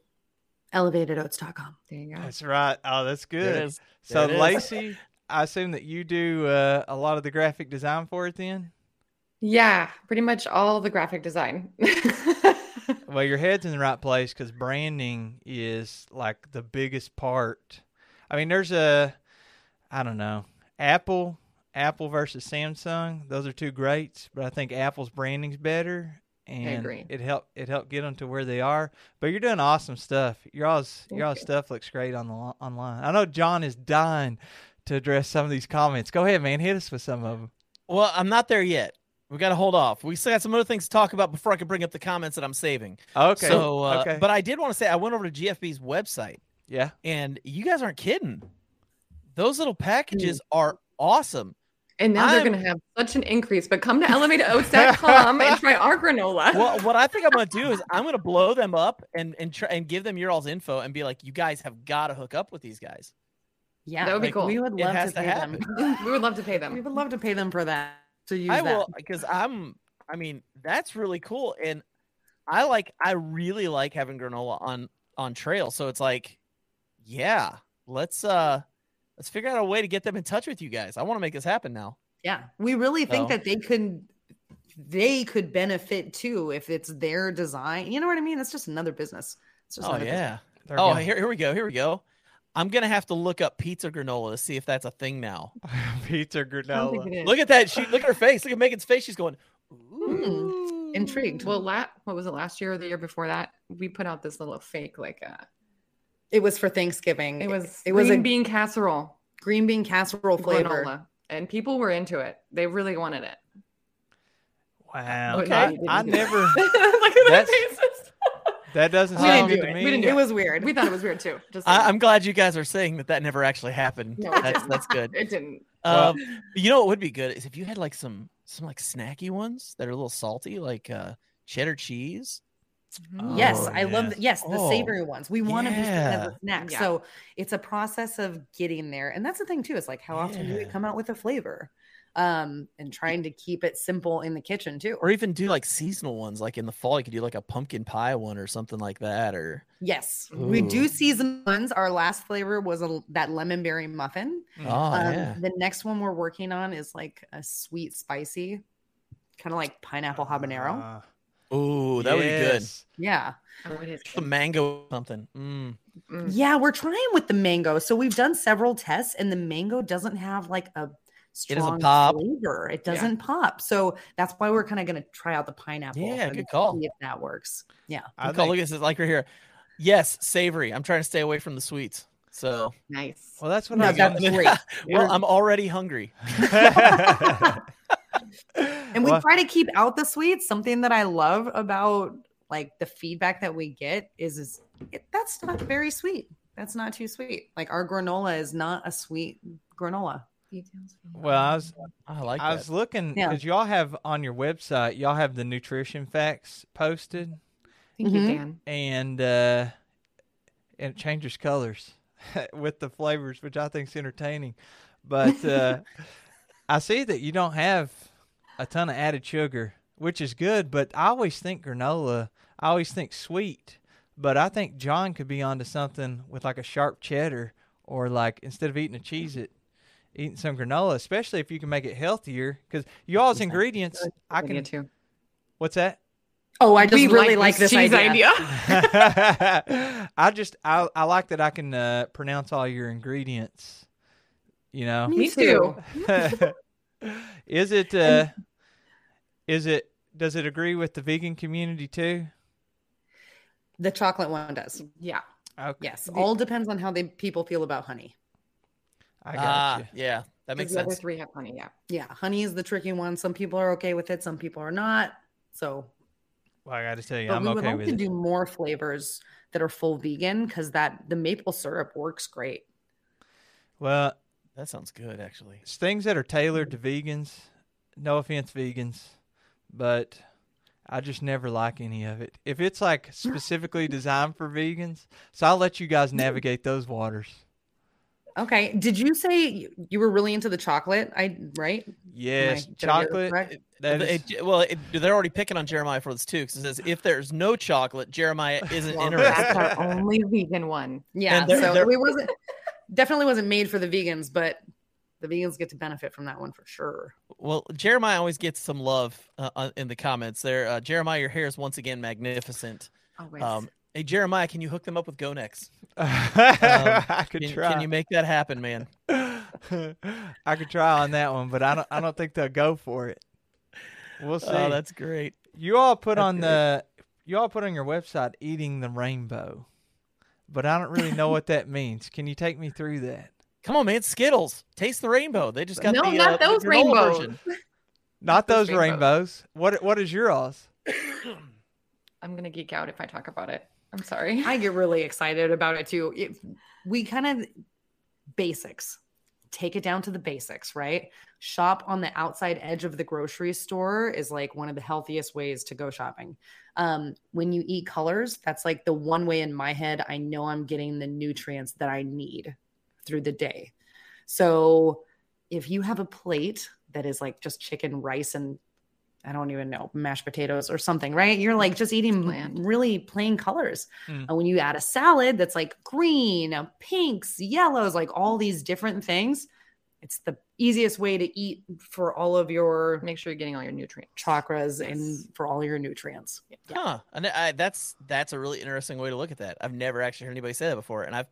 elevatedoats.com. There you go. That's right. Oh, that's good. it is. So, There. Lacey, I assume that you do uh, a lot of the graphic design for it. Then, Yeah, pretty much all the graphic design. *laughs* well, your head's in the right place because branding is like the biggest part. I mean, there's a, I don't know, Apple, Apple versus Samsung. Those are two greats, but I think Apple's branding's better. And it helped it helped get them to where they are. But you're doing awesome stuff. Your all's Thank your all's you. stuff looks great on the lo- online. I know John is dying to address some of these comments. Go ahead, man. Hit us with some of them. Well, I'm not there yet. We got to hold off. We still got some other things to talk about before I can bring up the comments that I'm saving. Okay. So, uh, okay. but I did want to say I went over to GFB's website, yeah. and you guys aren't kidding. Those little packages are awesome. And now they're going to have such an increase. But come to elevatedoats.com and try our granola. *laughs* Well, what I think I'm gonna do is I'm gonna blow them up and and try and give them your all's info and be like, you guys have got to hook up with these guys. Yeah, That would be cool. We would love has to to pay them. *laughs* we would love to pay them. we would love to pay them for that. To use I that. will because I'm. I mean, that's really cool, and I like. I really like having granola on on trail. So it's like, yeah, let's uh, let's figure out a way to get them in touch with you guys. I want to make this happen now. Yeah, we really think So- that they could they could benefit too if it's their design. You know what I mean? It's just another business. It's just Oh another yeah, business. Oh, gonna- here, here we go. Here we go. I'm gonna have to look up pizza granola to see if that's a thing now. *laughs* pizza I don't think granola. Look at that. She look at her face. Look at Megan's face. She's going. Ooh. Intrigued. Well, la- what was it last year or the year before that? We put out this little fake like uh It was for Thanksgiving. it was it was green a bean casserole green bean casserole flavor. granola, and people were into it. They really wanted it. Wow. Okay. I, I never. *laughs* Look at their That's- faces. That doesn't We didn't sound do good to it. me. We didn't do It was weird. We thought it was weird too. Just I, I'm glad you guys are saying that that never actually happened. No, it that's didn't. that's good. It didn't. Well- Um, you know what would be good is if you had like some some like snacky ones that are a little salty, like uh, cheddar cheese. Yes, Oh, I love yes. the, yes the Oh, savory ones. We want to be seen as yeah. a snack, Yeah. so it's a process of getting there, and that's the thing too. It's like how often do we come out with a flavor, um, and trying to keep it simple in the kitchen too. Or even do like seasonal ones, like in the fall, you could do like a pumpkin pie one or something like that. Or Yes, we do season ones. Our last flavor was a, that lemon berry muffin. Oh um, yeah, The next one we're working on is like a sweet, spicy, kind of like pineapple habanero. Ah, oh that would be good. yeah. Oh. The mango something. Mm. Mm. Yeah, we're trying with the mango. So we've done several tests, and the mango doesn't have like a It doesn't strong pop. flavor. It doesn't pop. So that's why we're kind of going to try out the pineapple. Yeah, and good call. See if that works. Yeah. I Good call. think- Look at this, like right here. Yes, savory. I'm trying to stay away from the sweets. So Nice. well, that's what No, I was that's gonna great. *laughs* well, I'm already hungry. *laughs* *laughs* *laughs* And we Well, try to keep out the sweets. Something that I love about like the feedback that we get is, is it, that's not very sweet. That's not too sweet. Like our granola is not a sweet granola. Well, I was I like I that. was looking Yeah. because y'all have on your website y'all have the nutrition facts posted Thank you, Mhm. Dan. and uh and it changes colors *laughs* with the flavors, which I think is entertaining. But uh *laughs* I see that you don't have a ton of added sugar, which is good. But I always think granola, I always think sweet. But I think John could be onto something with like a sharp cheddar, or like instead of eating a Cheez-It, eating some granola, especially if you can make it healthier. Because y'all's Exactly. ingredients, I can. too. What's that? Oh, I just We really like this, cheese idea. *laughs* *laughs* I just I I like that I can uh, pronounce all your ingredients. You know, Me too. *laughs* is it uh, is it does it agree with the vegan community too? The chocolate one does. Yeah. Okay, Yes. All depends on how they people feel about honey. I got Ah, you. yeah, that makes the other sense. three have honey. Yeah. Yeah, honey is the tricky one. Some people are okay with it, some people are not. So, Well, I got to tell you, but I'm we would okay like to it. do more flavors that are full vegan because that the maple syrup works great. well, That sounds good, actually. it's things that are tailored to vegans. No offense, vegans, but I just never like any of it. If it's like specifically designed for vegans, so I'll let you guys navigate those waters. Okay. Did you say you- you were really into the chocolate? I right? Yes, I get it chocolate. correct? That it- well, it, they're already picking on Jeremiah for this too, because it says if there's no chocolate, Jeremiah isn't Well, interested. that's our only *laughs* vegan one. Yeah. they're- so they're- it wasn't definitely wasn't made for the vegans, but the vegans get to benefit from that one for sure. Well, Jeremiah always gets some love uh, uh, in the comments there. Uh, Jeremiah, your hair is once again magnificent. Always. Um, hey, Jeremiah, can you hook them up with GoNex? *laughs* I could Can, try. can you make that happen, man? *laughs* I could try on that one, but I don't. I don't think they'll go for it. We'll see. Oh, that's great. you all put that's on great. the. You all put on your website eating the rainbow, but I don't really know what that means. Can you take me through that? Come on, man. Skittles. Taste the rainbow. They just got No, the, not uh, those granola rainbows. version. *laughs* Not Those those rainbows. rainbows. What What is yours? *coughs* I'm gonna geek out if I talk about it. I'm sorry. I get really excited about it too. It, we kind of basics. Take it down to the basics, right? Shop on the outside edge of the grocery store is like one of the healthiest ways to go shopping. Um, when you eat colors, that's like the one way in my head I know I'm getting the nutrients that I need through the day. So if you have a plate that is like just chicken, rice, and I don't even know, mashed potatoes or something, right? You're like just eating Bland. really plain colors. Mm. And when you add a salad that's like green, pinks, yellows, like all these different things, It's the easiest way to eat for all of your Make sure you're getting all your nutrients. chakras Yes. and for all your nutrients. Huh. And I, that's that's a really interesting way to look at that. I've never actually heard anybody say that before, and I've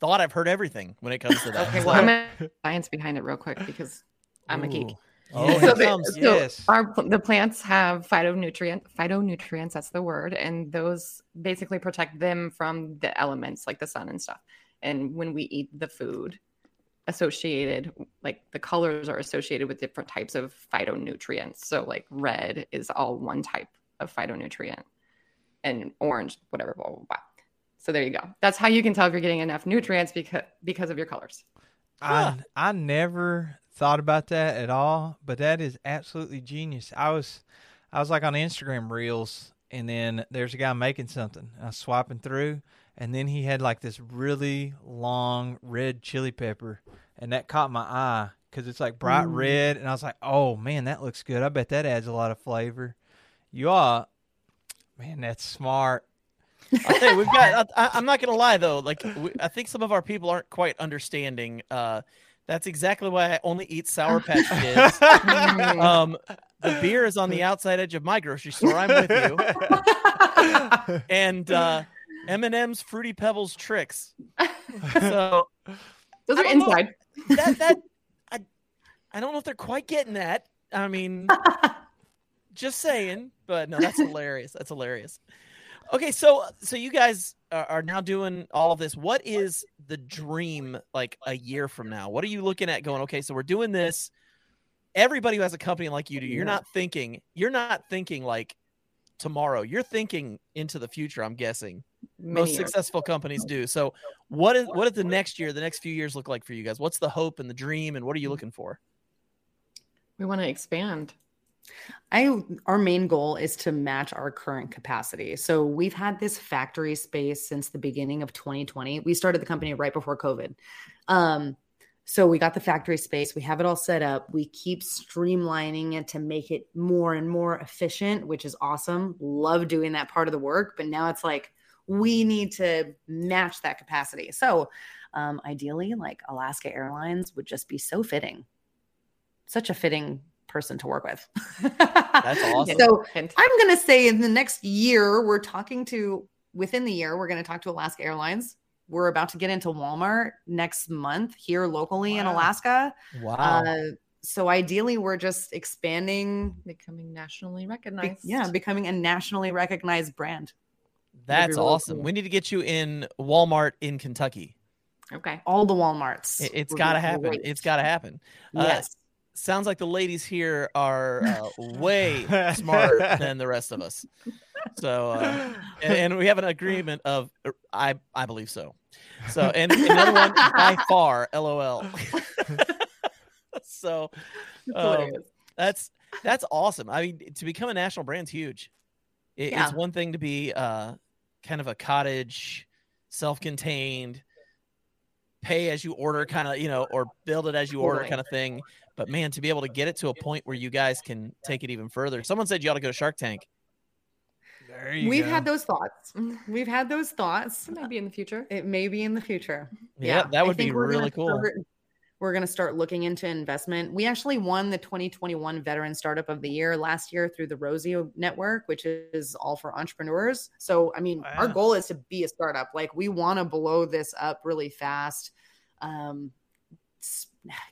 thought I've heard everything when it comes to that. Okay, *laughs* well, I'm gonna science behind it real quick because I'm a geek. Oh, here So the- comes. so yes. Our the plants have phytonutrient phytonutrients. That's the word, and those basically protect them from the elements like the sun and stuff. And when we eat the food, associated like the colors are associated with different types of phytonutrients. So like red is all one type of phytonutrient, and orange, whatever, blah blah blah. So there you go. That's how you can tell if you're getting enough nutrients because because of your colors. Huh. I I never thought about that at all, but that is absolutely genius. I was I was like on Instagram Reels, and then there's a guy making something. I was swiping through, and then he had like this really long red chili pepper, and that caught my eye because it's like bright Mm. red, and I was like, oh man, that looks good. I bet that adds a lot of flavor. You all, man, that's smart. I'll tell you, we've got. I, I'm not gonna lie though. Like, we, I think some of our people aren't quite understanding. Uh, that's exactly why I only eat Sour Patch *laughs* Kids. um, the beer is on the outside edge of my grocery store. I'm with you. *laughs* And uh, M&M's Fruity Pebbles Trix. *laughs* So Those are don't know. inside. that that I, I don't know if they're quite getting that. I mean, just saying. But no, that's hilarious. That's hilarious. Okay, so so you guys are, now doing all of this. What is the dream like a year from now? What are you looking at? Going okay, so we're doing this. Everybody who has a company like you do, you're not thinking. You're not thinking like tomorrow. You're thinking into the future. I'm guessing most successful companies do. So, what is what does the next year, the next few years look like for you guys? What's the hope and the dream, and what are you mm. looking for? We want to expand. I our main goal is to match our current capacity. So we've had this factory space since the beginning of 2020. We started the company right before COVID. Um, so we got the factory space, we have it all set up. We keep streamlining it to make it more and more efficient, which is awesome. Love doing that part of the work, but now it's like we need to match that capacity. So um, ideally, like Alaska Airlines would just be so fitting. Such a fitting person to work with. That's *laughs* awesome. So I'm going to say in the next year, we're talking to, within the year, we're going to talk to Alaska Airlines. We're about to get into Walmart next month here locally in Alaska. Wow, Uh, so ideally, we're just expanding, becoming nationally be- recognized. yeah, becoming a nationally recognized brand. that's really awesome. cool. We need to get you in Walmart in Kentucky. Okay. All the Walmarts. It, has got to happen. great. It's got to happen. Uh, yes. Sounds like the ladies here are uh, *laughs* way smarter than the rest of us. So, uh, and, and we have an agreement of er, I I believe so. So, and another one by *laughs* far, LOL. *laughs* so, um, that's that's awesome. I mean, to become a national brand's huge. It, Yeah. It's one thing to be uh, kind of a cottage, self-contained, pay as you order kind of, you know, or build it as you order kind of thing. But man, to be able to get it to a point where you guys can take it even further. Someone said you ought to go to Shark Tank. There you We've go. had those thoughts. *laughs* We've had those thoughts. Maybe in the future. It may be in the future. Yeah, that would be think we're gonna really cool. start- we're going to start looking into investment. We actually won the 2021 Veteran Startup of the Year last year through the Rosie Network, which is all for entrepreneurs. So, I mean, our goal is to be a startup. Like, we want to blow this up really fast. Um,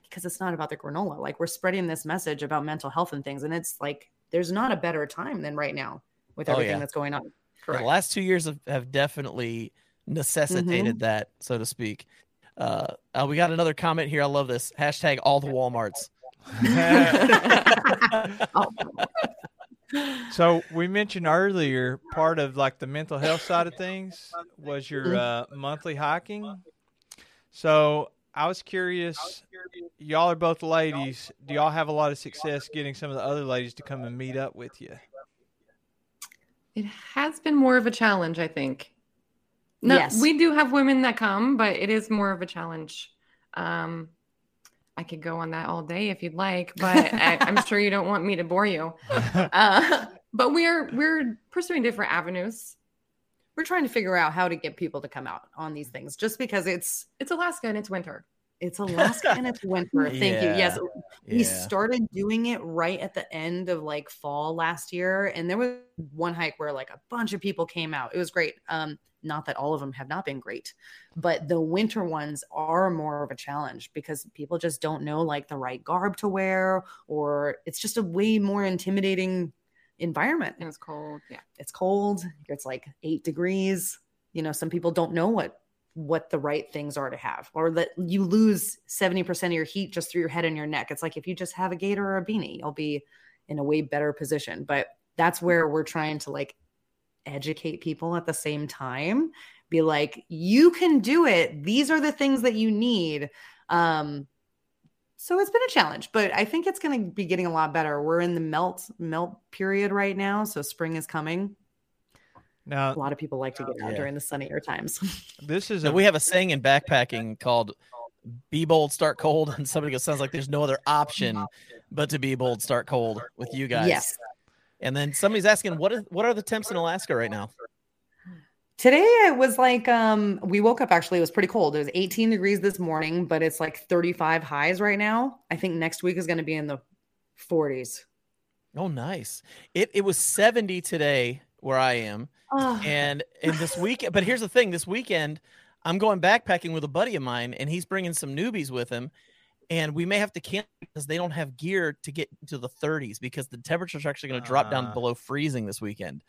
because it's not about the granola. Like, we're spreading this message about mental health and things. And it's like, there's not a better time than right now with Oh, everything yeah. that's going on. Correct. The last two years have, have definitely necessitated that, so to speak. Uh, uh, we got another comment here. I love this hashtag all the WalMarts. *laughs* So we mentioned earlier part of like the mental health side of things was your uh, monthly hiking. So I was curious, y'all are both ladies. Do y'all have a lot of success getting some of the other ladies to come and meet up with you? It has been more of a challenge, I think. No, Yes. we do have women that come, but it is more of a challenge. Um, I could go on that all day if you'd like, but I, I'm sure you don't want me to bore you. *laughs* Uh, but we're we're pursuing different avenues. We're trying to figure out how to get people to come out on these things just because it's It's Alaska and it's winter. It's Alaska and it's winter. Thank you. Yes, we Yeah. started doing it right at the end of like fall last year, and there was one hike where like a bunch of people came out. It was great. Um, not that all of them have not been great, but the winter ones are more of a challenge because people just don't know like the right garb to wear, or it's just a way more intimidating environment. And it's cold. Yeah. It's cold. It's like eight degrees. You know, some people don't know what what the right things are to have, or that you lose 70% of your heat just through your head and your neck. It's like if you just have a gaiter or a beanie, you'll be in a way better position. But that's where we're trying to like educate people at the same time. Be like, you can do it. These are the things that you need. Um, so it's been a challenge, but I think it's going to be getting a lot better. We're in the melt melt period right now, so spring is coming. Now, A lot of people like to get out Yeah. during the sunnier times. *laughs* this is a we have a saying in backpacking called "Be bold, start cold," and somebody goes, "Sounds like there's no other option but to be bold, start cold with you guys." yes. And then somebody's asking, "What is what are the temps in Alaska right now?" Today it was like um we woke up actually it was pretty cold. It was 18 degrees this morning, but it's like 35 highs right now. I think next week is going to be in the 40s. Oh, nice. It it was 70 today where I am, Oh, and and this week. But here's the thing: this weekend, I'm going backpacking with a buddy of mine, and he's bringing some newbies with him. And we may have to cancel because they don't have gear to get to the 30s because the temperatures are actually going to drop down Ah. below freezing this weekend.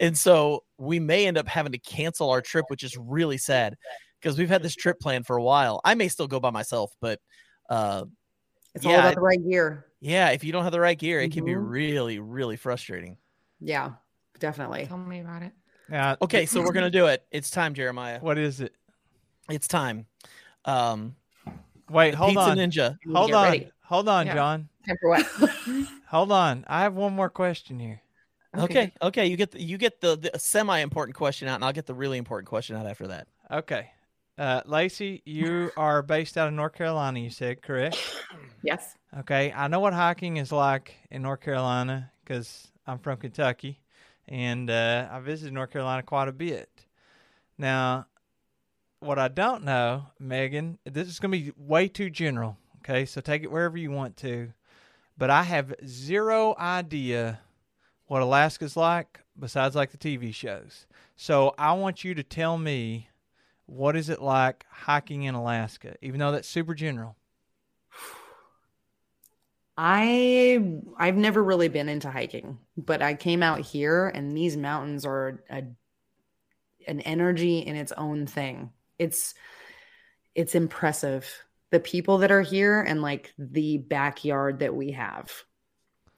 And so we may end up having to cancel our trip, which is really sad because we've had this trip planned for a while. I may still go by myself, but uh, it's all yeah, about the right gear. yeah, if you don't have the right gear, it can be Mhm. really, really frustrating. Yeah, definitely. Tell me about it. now, Okay, so we're gonna do it. It's time, Jeremiah. What is it? It's time. Um, Wait, hold Pizza on. Ninja. You need Hold on. ready. Hold on, Yeah. John. Time for what? *laughs* Hold on. I have one more question here. Okay, okay. You get the, you get the, the semi important question out, and I'll get the really important question out after that. Okay. Uh, Lacey, you *laughs* are based out of North Carolina, you said, correct? Yes. Okay. I know what hiking is like in North Carolina because I'm from Kentucky and uh, I visited North Carolina quite a bit. Now, what I don't know, Megan, this is going to be way too general. Okay. So take it wherever you want to. But I have zero idea what Alaska's like besides like the TV shows. So I want you to tell me what is it like hiking in Alaska, even though that's super general. I I've never really been into hiking, but I came out here and these mountains are a, an energy in its own thing. It's it's impressive. The people that are here and like the backyard that we have.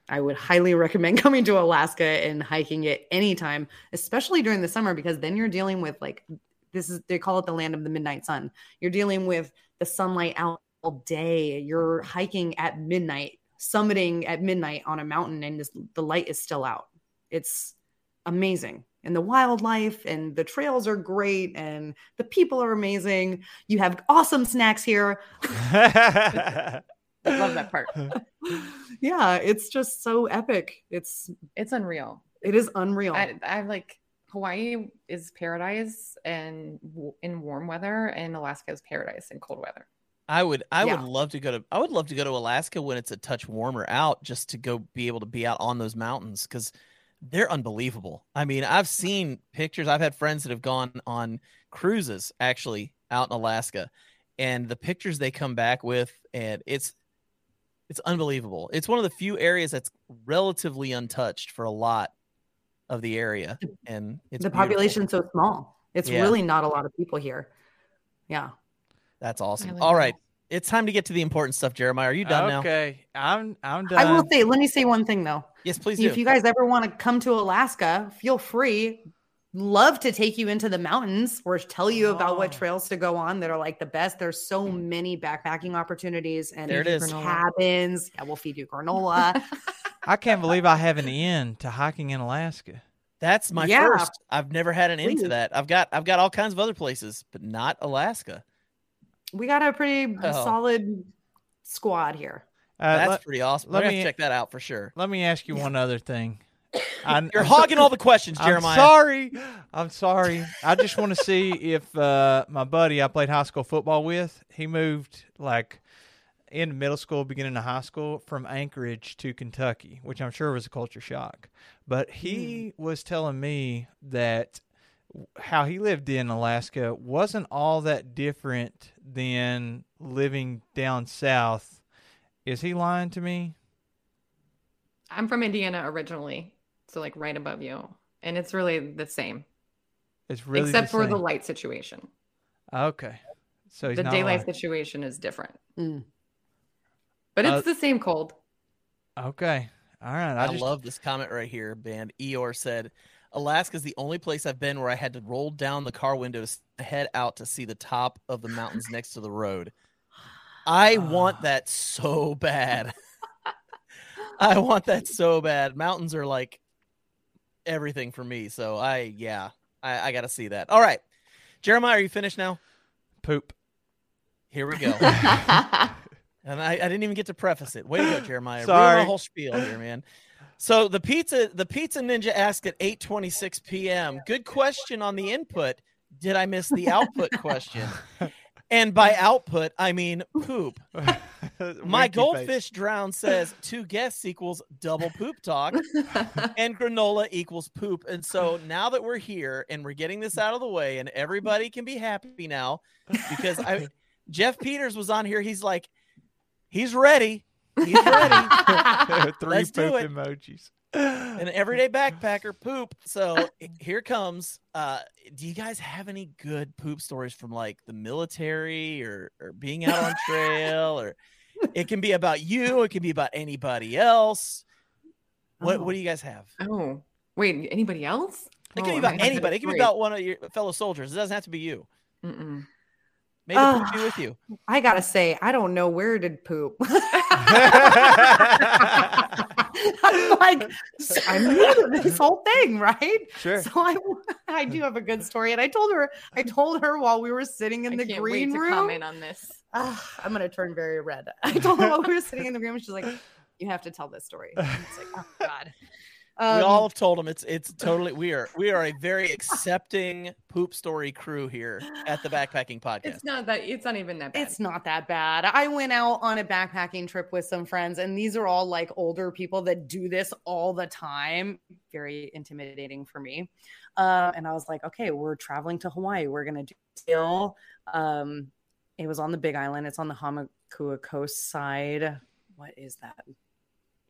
I would highly *laughs* recommend coming to Alaska and hiking it anytime, especially during the summer because then you're dealing with like this is they call it the land of the midnight sun. You're dealing with the sunlight out all day. You're hiking at midnight, summiting at midnight on a mountain, and this, the light is still out. It's amazing. And the wildlife and the trails are great, and the people are amazing. You have awesome snacks here. *laughs* I love that part. *laughs* yeah, it's just so epic. It's It's unreal. it is unreal. I, I like Hawaii is paradise and w- in warm weather, and Alaska is paradise in cold weather. I would I Yeah. would love to go to I would love to go to Alaska when it's a touch warmer out just to go be able to be out on those mountains cuz they're unbelievable. I mean, I've seen pictures. I've had friends that have gone on cruises actually out in Alaska and the pictures they come back with and it's it's unbelievable. It's one of the few areas that's relatively untouched for a lot of the area and it's the beautiful. population's so small. It's Yeah. really not a lot of people here. Yeah. That's awesome. like All that. right. It's time to get to the important stuff, Jeremiah. Are you done now? okay, I'm I'm done. I will say, let me say one thing though. Yes, please do. if you guys ever want to come to Alaska, feel free. Love to take you into the mountains or tell you about what Oh. trails to go on that are like the best. There's so many backpacking opportunities and There it is. cabins. Yeah, we'll feed you granola. *laughs* I can't believe I have an end to hiking in Alaska. That's my Yeah. first. I've never had an end to that. I've got I've got all kinds of other places, but not Alaska. We got a pretty Oh. solid squad here. Uh, That's let, pretty awesome. let Let me me- check that out for sure. let me ask you one other thing. *laughs* I, You're hogging all the questions, I'm Jeremiah. sorry. I'm sorry. I just want to *laughs* see if uh, my buddy I played high school football with, he moved like in middle school, beginning of high school, from Anchorage to Kentucky, which I'm sure was a culture shock. But he was telling me that how he lived in Alaska wasn't all that different than living down south. Is he lying to me? I'm from Indiana originally, so like right above you, and it's really the same, It's really except the for the light situation. Okay. So he's the not daylight lying. situation is different, Mm. but it's Uh, the same cold. Okay. All right. I, I, just love this comment right here, band. Eor said, Alaska's the only place I've been where I had to roll down the car windows to head out to see the top of the mountains *laughs* next to the road. I want Ah. that so bad. *laughs* I want that so bad. Mountains are like everything for me. So I, yeah, I, I got to see that. All right. Jeremiah, are you finished now? poop. Here we go. *laughs* And I, I didn't even get to preface it. Way to go, Jeremiah. Ruined Sorry. my whole spiel here, man. So the pizza, the pizza ninja asked at 8:26 p.m. Good question on the input. Did I miss the output *laughs* question? And by output, I mean poop. *laughs* My Winky face. goldfish drown says two guests equals double poop talk, *laughs* and granola equals poop. And so now that we're here and we're getting this out of the way, and everybody can be happy now, because I Jeff Peters was on here. He's like, he's ready. He's ready. *laughs* *laughs* Three Let's do poop it. emojis. An everyday backpacker poop. So *laughs* here comes. Uh, do you guys have any good poop stories from like the military or or being out on trail or it can be about you, it can be about anybody else. What Oh. what do you guys have? oh, wait, anybody else? It Oh, can be about anybody. It can be about one of your fellow soldiers. It doesn't have to be you. Mm-mm. Maybe the poop Ah. be with you. I gotta say, I don't know where did poop. I'm *laughs* like, s- I'm new to this whole thing, right? Sure. So I, I do have a good story, and I told her, I told her while we were sitting in I the can't green wait to room. comment on this. Ah, I'm gonna turn very red. I told her while we were sitting in the green room, she's like, "You have to tell this story." And It's like, oh god. We Um, all have told them it's it's totally we are we are a very accepting poop story crew here at the backpacking podcast. It's not that. It's not even that bad. It's not that bad. I went out on a backpacking trip with some friends, and these are all like older people that do this all the time. Very intimidating for me. Uh, and I was like, okay, we're traveling to Hawaii. We're gonna do still. Um, it was on the Big Island. It's on the Hamakua coast side. What is that?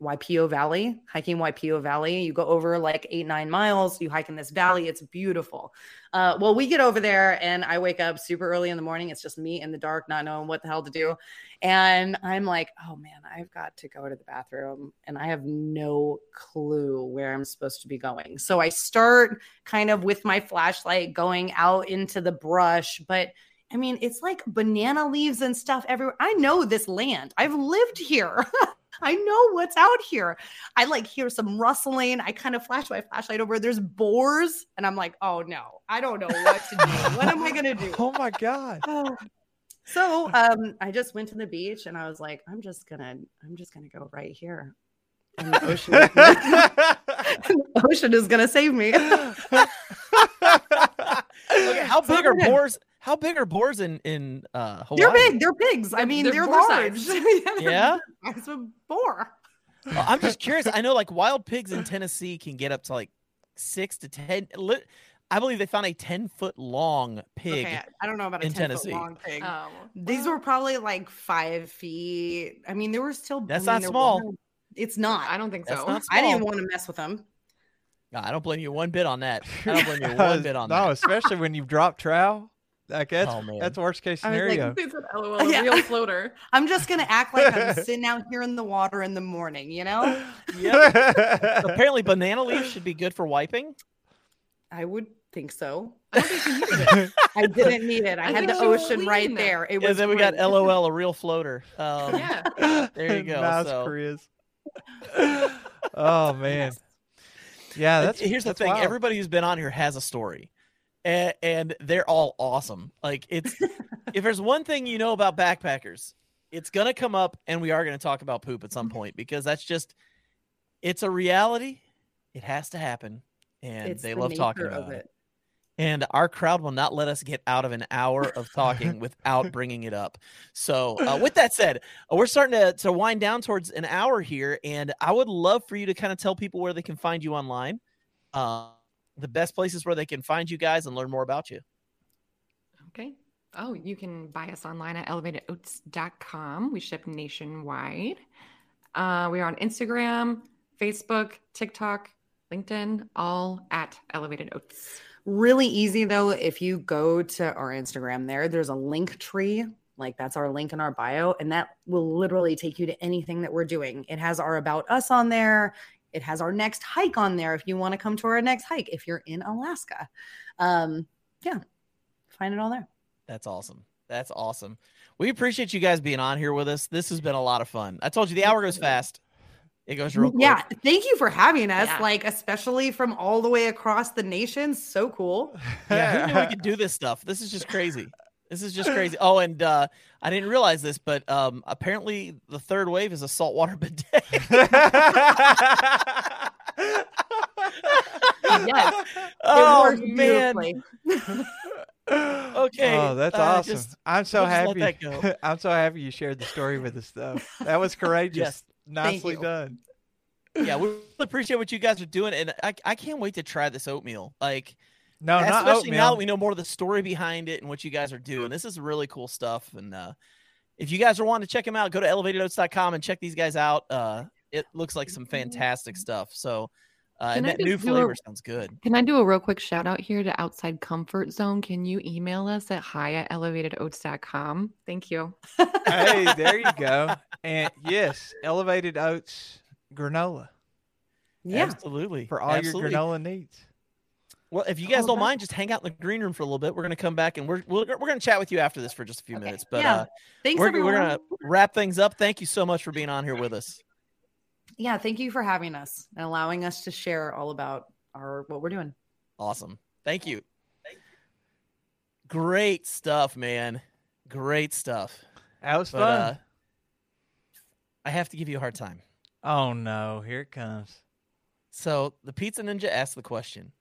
Waipio Valley, hiking Waipio Valley. You go over like eight, nine miles. You hike in this valley. It's beautiful. Uh, well, we get over there and I wake up super early in the morning. It's just me in the dark, not knowing what the hell to do. And I'm like, oh man, I've got to go to the bathroom and I have no clue where I'm supposed to be going. So I start kind of with my flashlight going out into the brush, but I mean, it's like banana leaves and stuff everywhere. I know this land. I've lived here. *laughs* I know what's out here. I like hear some rustling. I kind of flash my flashlight over. There's boars, and I'm like, oh no, I don't know what to do. what am I gonna do? *laughs* Oh my god. So um, I just went to the beach, and I was like, I'm just gonna, I'm just gonna go right here. And the ocean, *laughs* *laughs* the ocean is gonna save me. Okay, how So big are go ahead. boars? How big are boars in in uh, Hawaii? They're big. They're pigs. I mean, they're they're, large. *laughs* size. they're Yeah? the size a boar. Well, I'm just curious. I know like wild pigs in Tennessee can get up to like six to ten. li- I believe they found a ten foot long pig. Okay, I don't know about a in 10 Tennessee. foot long pig. Oh, These well, were probably like five feet. I mean, they were still. That's I not mean, they're small. wild. It's not. I don't think That's so. not I didn't want to mess with them. No, I don't blame you one bit on that. I don't blame you *laughs* one bit on no, that. especially when you've dropped trowel. Like that's Oh, that's worst case I like, scenario. They "LOL, *laughs* a Yeah. real floater." *laughs* I'm just gonna act like I'm *laughs* sitting out here in the water in the morning. You know, Yep. Apparently, banana leaves should be good for wiping. I would think so. I don't think you needed it. I didn't need it. I, I had the think she was ocean right that. there. It And was. then we got. LOL, a real floater. Um, Yeah. There you go, Nice, so- Chris. oh man. Yeah, Uh, that's here's the thing. wild. Everybody who's been on here has a story, and, and they're all awesome. Like it's *laughs* if there's one thing you know about backpackers, it's gonna come up, and we are gonna talk about poop at some point because that's just it's a reality, It has to happen, and It's they the love talking about it. And our crowd will not let us get out of an hour of talking *laughs* without bringing it up. So, uh, with that said, uh, we're starting to, to wind down towards an hour here, and I would love for you to kind of tell people where they can find you online, uh, the best places where they can find you guys and learn more about you. Okay. Oh, you can buy us online at elevatedoats.com. We ship nationwide. Uh, we are on Instagram, Facebook, TikTok, LinkedIn, all at Elevated Oats. Really easy though. If you go to our Instagram there, there's a link tree. Like that's our link in our bio, and that will literally take you to anything that we're doing. It has our about us on there. It has our next hike on there if you want to come to our next hike if you're in Alaska. Um, yeah, find it all there. That's awesome. That's awesome. We appreciate you guys being on here with us. This has been a lot of fun. I told you the hour goes fast. It goes real quick. Yeah, thank you for having us. Yeah. Like, especially from all the way across the nation. So cool. *laughs* Yeah, who knew we could *laughs* do this stuff? This is just crazy. This is just crazy. Oh, and uh, I didn't realize this, but um, apparently the third wave is a saltwater *laughs* bidet. Yes. *laughs* oh man. *laughs* Okay, Oh, that's uh, awesome. just- I'm so we'll just let happy. that go. I'm so happy you shared the story with us, though. That was courageous. Yes. Nicely you. done. Yeah, we really appreciate what you guys are doing, and I, I can't wait to try this oatmeal. Like, No, not especially now that we know more of the story behind it and what you guys are doing. This is really cool stuff. And uh, if you guys are wanting to check them out, go to elevatedoats.com and check these guys out. Uh, it looks like some fantastic stuff. So, uh, and Can I that new just do a- flavor sounds good. Can I do a real quick shout out here to Outside Comfort Zone? Can you email us at hi at elevatedoats.com? Thank you. hey, *laughs* there you go. And yes, elevated oats granola Yeah. Absolutely. for all Absolutely. your granola needs. Well, if you guys Oh, don't mind, just hang out in the green room for a little bit. We're going to come back and we're, we're, we're going to chat with you after this for just a few Okay. minutes. But Yeah. uh, Thanks, we're, everyone. we're going to wrap things up. Thank you so much for being on here with us. yeah, thank you for having us and allowing us to share all about our what we're doing. Awesome. Thank you. Great stuff, man. Great stuff. That was But fun. uh, I have to give you a hard time. oh no, here it comes. So the Pizza Ninja asked the question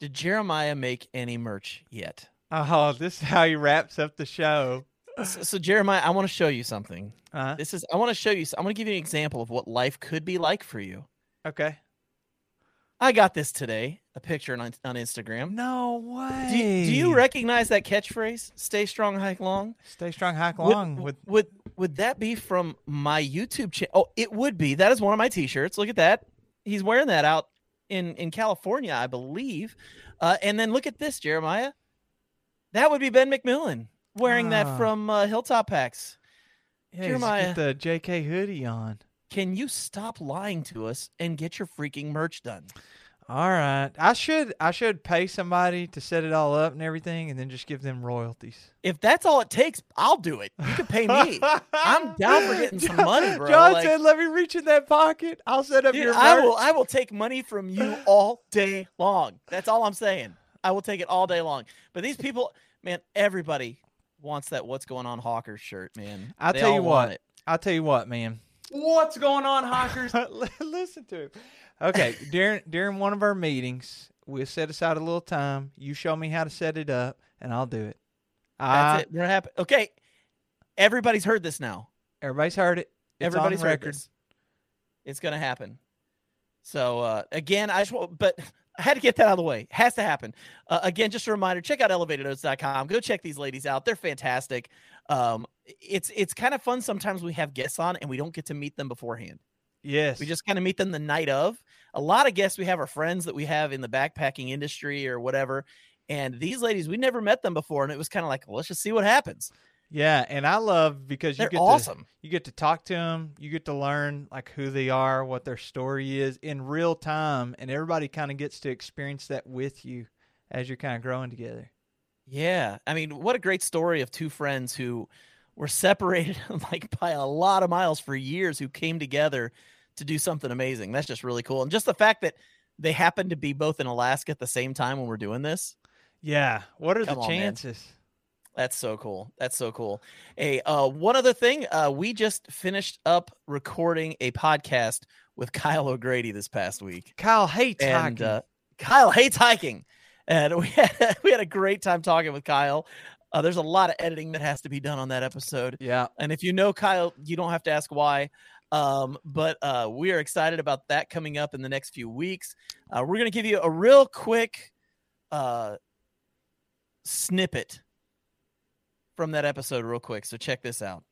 Did Jeremiah make any merch yet? Oh, this is how he wraps up the show. so, so Jeremiah, I want to show you something. Uh, This is I want to show you. I want to give you an example of what life could be like for you. okay. I got this today, a picture on on Instagram. No way. Do you, do you recognize that catchphrase? Stay strong, hike long. Stay strong, hack Would- long with would would that be from my YouTube channel? Oh, it would be. That is one of my T-shirts. Look at that. He's wearing that out in in California, I believe. Uh, and then look at this, Jeremiah. That would be Ben McMillan wearing Ah. that from uh, Hilltop Packs. yeah, Jeremiah. get the JK hoodie on. Can you stop lying to us and get your freaking merch done? All right. I should I should pay somebody to set it all up and everything and then just give them royalties. If that's all it takes, I'll do it. You can pay me. I'm *laughs* down for getting some money, bro. John Like- said, "Let me reach in that pocket. I'll set up Dude, your I will. I will take money from you *laughs* all day long. That's all I'm saying. I will take it all day long. But these people, man, everybody wants that what's going on Hawkers shirt, man. I'll They tell all you want what. it. I'll tell you what, man. What's going on, Hawkers? *laughs* Listen to him. Okay, during during one of our meetings, we'll set aside a little time. You show me how to set it up, and I'll do it. That's I- it. We're happy. Okay. Everybody's heard this now. Everybody's heard it. It's Everybody's on heard record. It's gonna happen. So uh, again, I just want, but I had to get that out of the way. It Has to happen. Uh, again, just a reminder: check out elevatedoats.com. Go check these ladies out. They're fantastic. Um, it's it's kind of fun sometimes we have guests on and we don't get to meet them beforehand. Yes. We just kind of meet them the night of. A lot of guests we have are friends that we have in the backpacking industry or whatever. And these ladies, we never met them before, and it was kind of like, well, let's just see what happens. yeah, and I love because you They're get awesome. to you get to talk to them, you get to learn like who they are, what their story is in real time, and everybody kind of gets to experience that with you as you're kind of growing together. Yeah. I mean, what a great story of two friends who were separated *laughs* like by a lot of miles for years who came together to do something amazing. That's just really cool. And just the fact that they happen to be both in Alaska at the same time when we're doing this. Yeah. What are Come the on, man. chances? That's so cool. That's so cool. Hey, uh, one other thing, uh, we just finished up recording a podcast with *laughs* Kyle O'Grady this past week. Kyle hates and hiking. uh, Kyle hates hiking, and *laughs* we had, we had a great time talking with Kyle. Uh, there's a lot of editing that has to be done on that episode, yeah. and if you know Kyle, you don't have to ask why. Um, but uh, we are excited about that coming up in the next few weeks. Uh, we're going to give you a real quick uh, snippet from that episode, real quick. So check this out.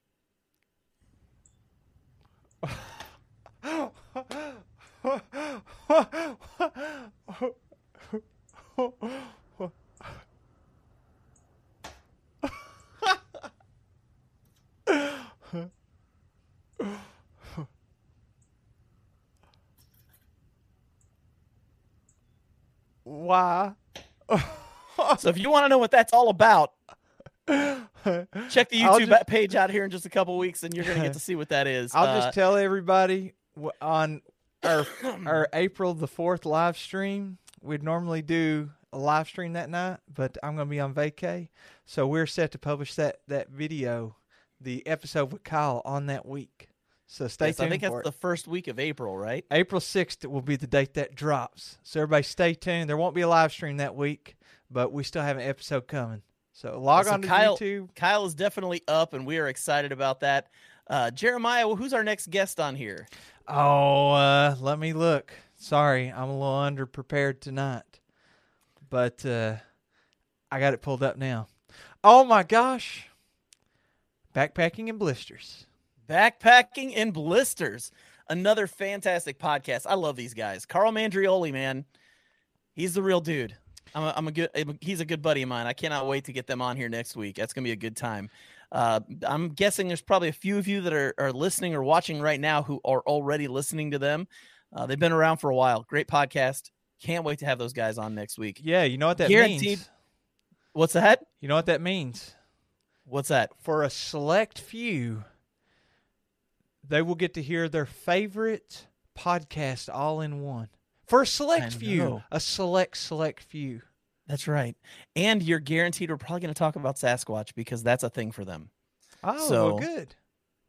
*laughs* Why? *laughs* So if you want to know what that's all about, check the *laughs* YouTube just- page out here in just a couple weeks, and you're going to get to see what that is. I'll Uh, just tell everybody on our *clears throat* our April the fourth live stream. We'd normally do a live stream that night, but I'm going to be on vacay, so we're set to publish that that video, the episode with Kyle on that week. So stay yes, I tuned think that's it. the first week of April, right? April 6th will be the date that drops. So everybody stay tuned. There won't be a live stream that week, but we still have an episode coming. So log so on to Kyle- YouTube. Kyle is definitely up, and we are excited about that. Uh, Jeremiah, well, who's our next guest on here? Oh, uh, let me look. Sorry, I'm a little underprepared tonight. But uh, I got it pulled up now. Oh my gosh. Backpacking and blisters. Backpacking and Blisters, another fantastic podcast. I love these guys. Carl Mandrioli, man, he's the real dude. I'm a, I'm a good. He's a good buddy of mine. I cannot wait to get them on here next week. That's gonna be a good time. Uh, I'm guessing there's probably a few of you that are, are listening or watching right now who are already listening to them. Uh, they've been around for a while. Great podcast. Can't wait to have those guys on next week. Yeah, you know what that Guaranteed. means? What's that? You know what that means? What's that? For a select few, they will get to hear their favorite podcast all in one. For a select few, a select, select few. That's right. And you're guaranteed we're probably going to talk about Sasquatch because that's a thing for them. Oh, So- well, good.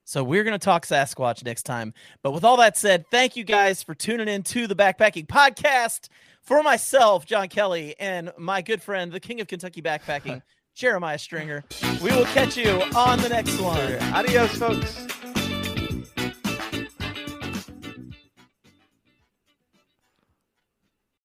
So we're going to talk Sasquatch next time. But with all that said, thank you guys for tuning in to the Backpacking Podcast. For myself, John Kelly, and my good friend, the King of Kentucky Backpacking, *laughs* Jeremiah Stringer, we will catch you on the next one. Adios, folks.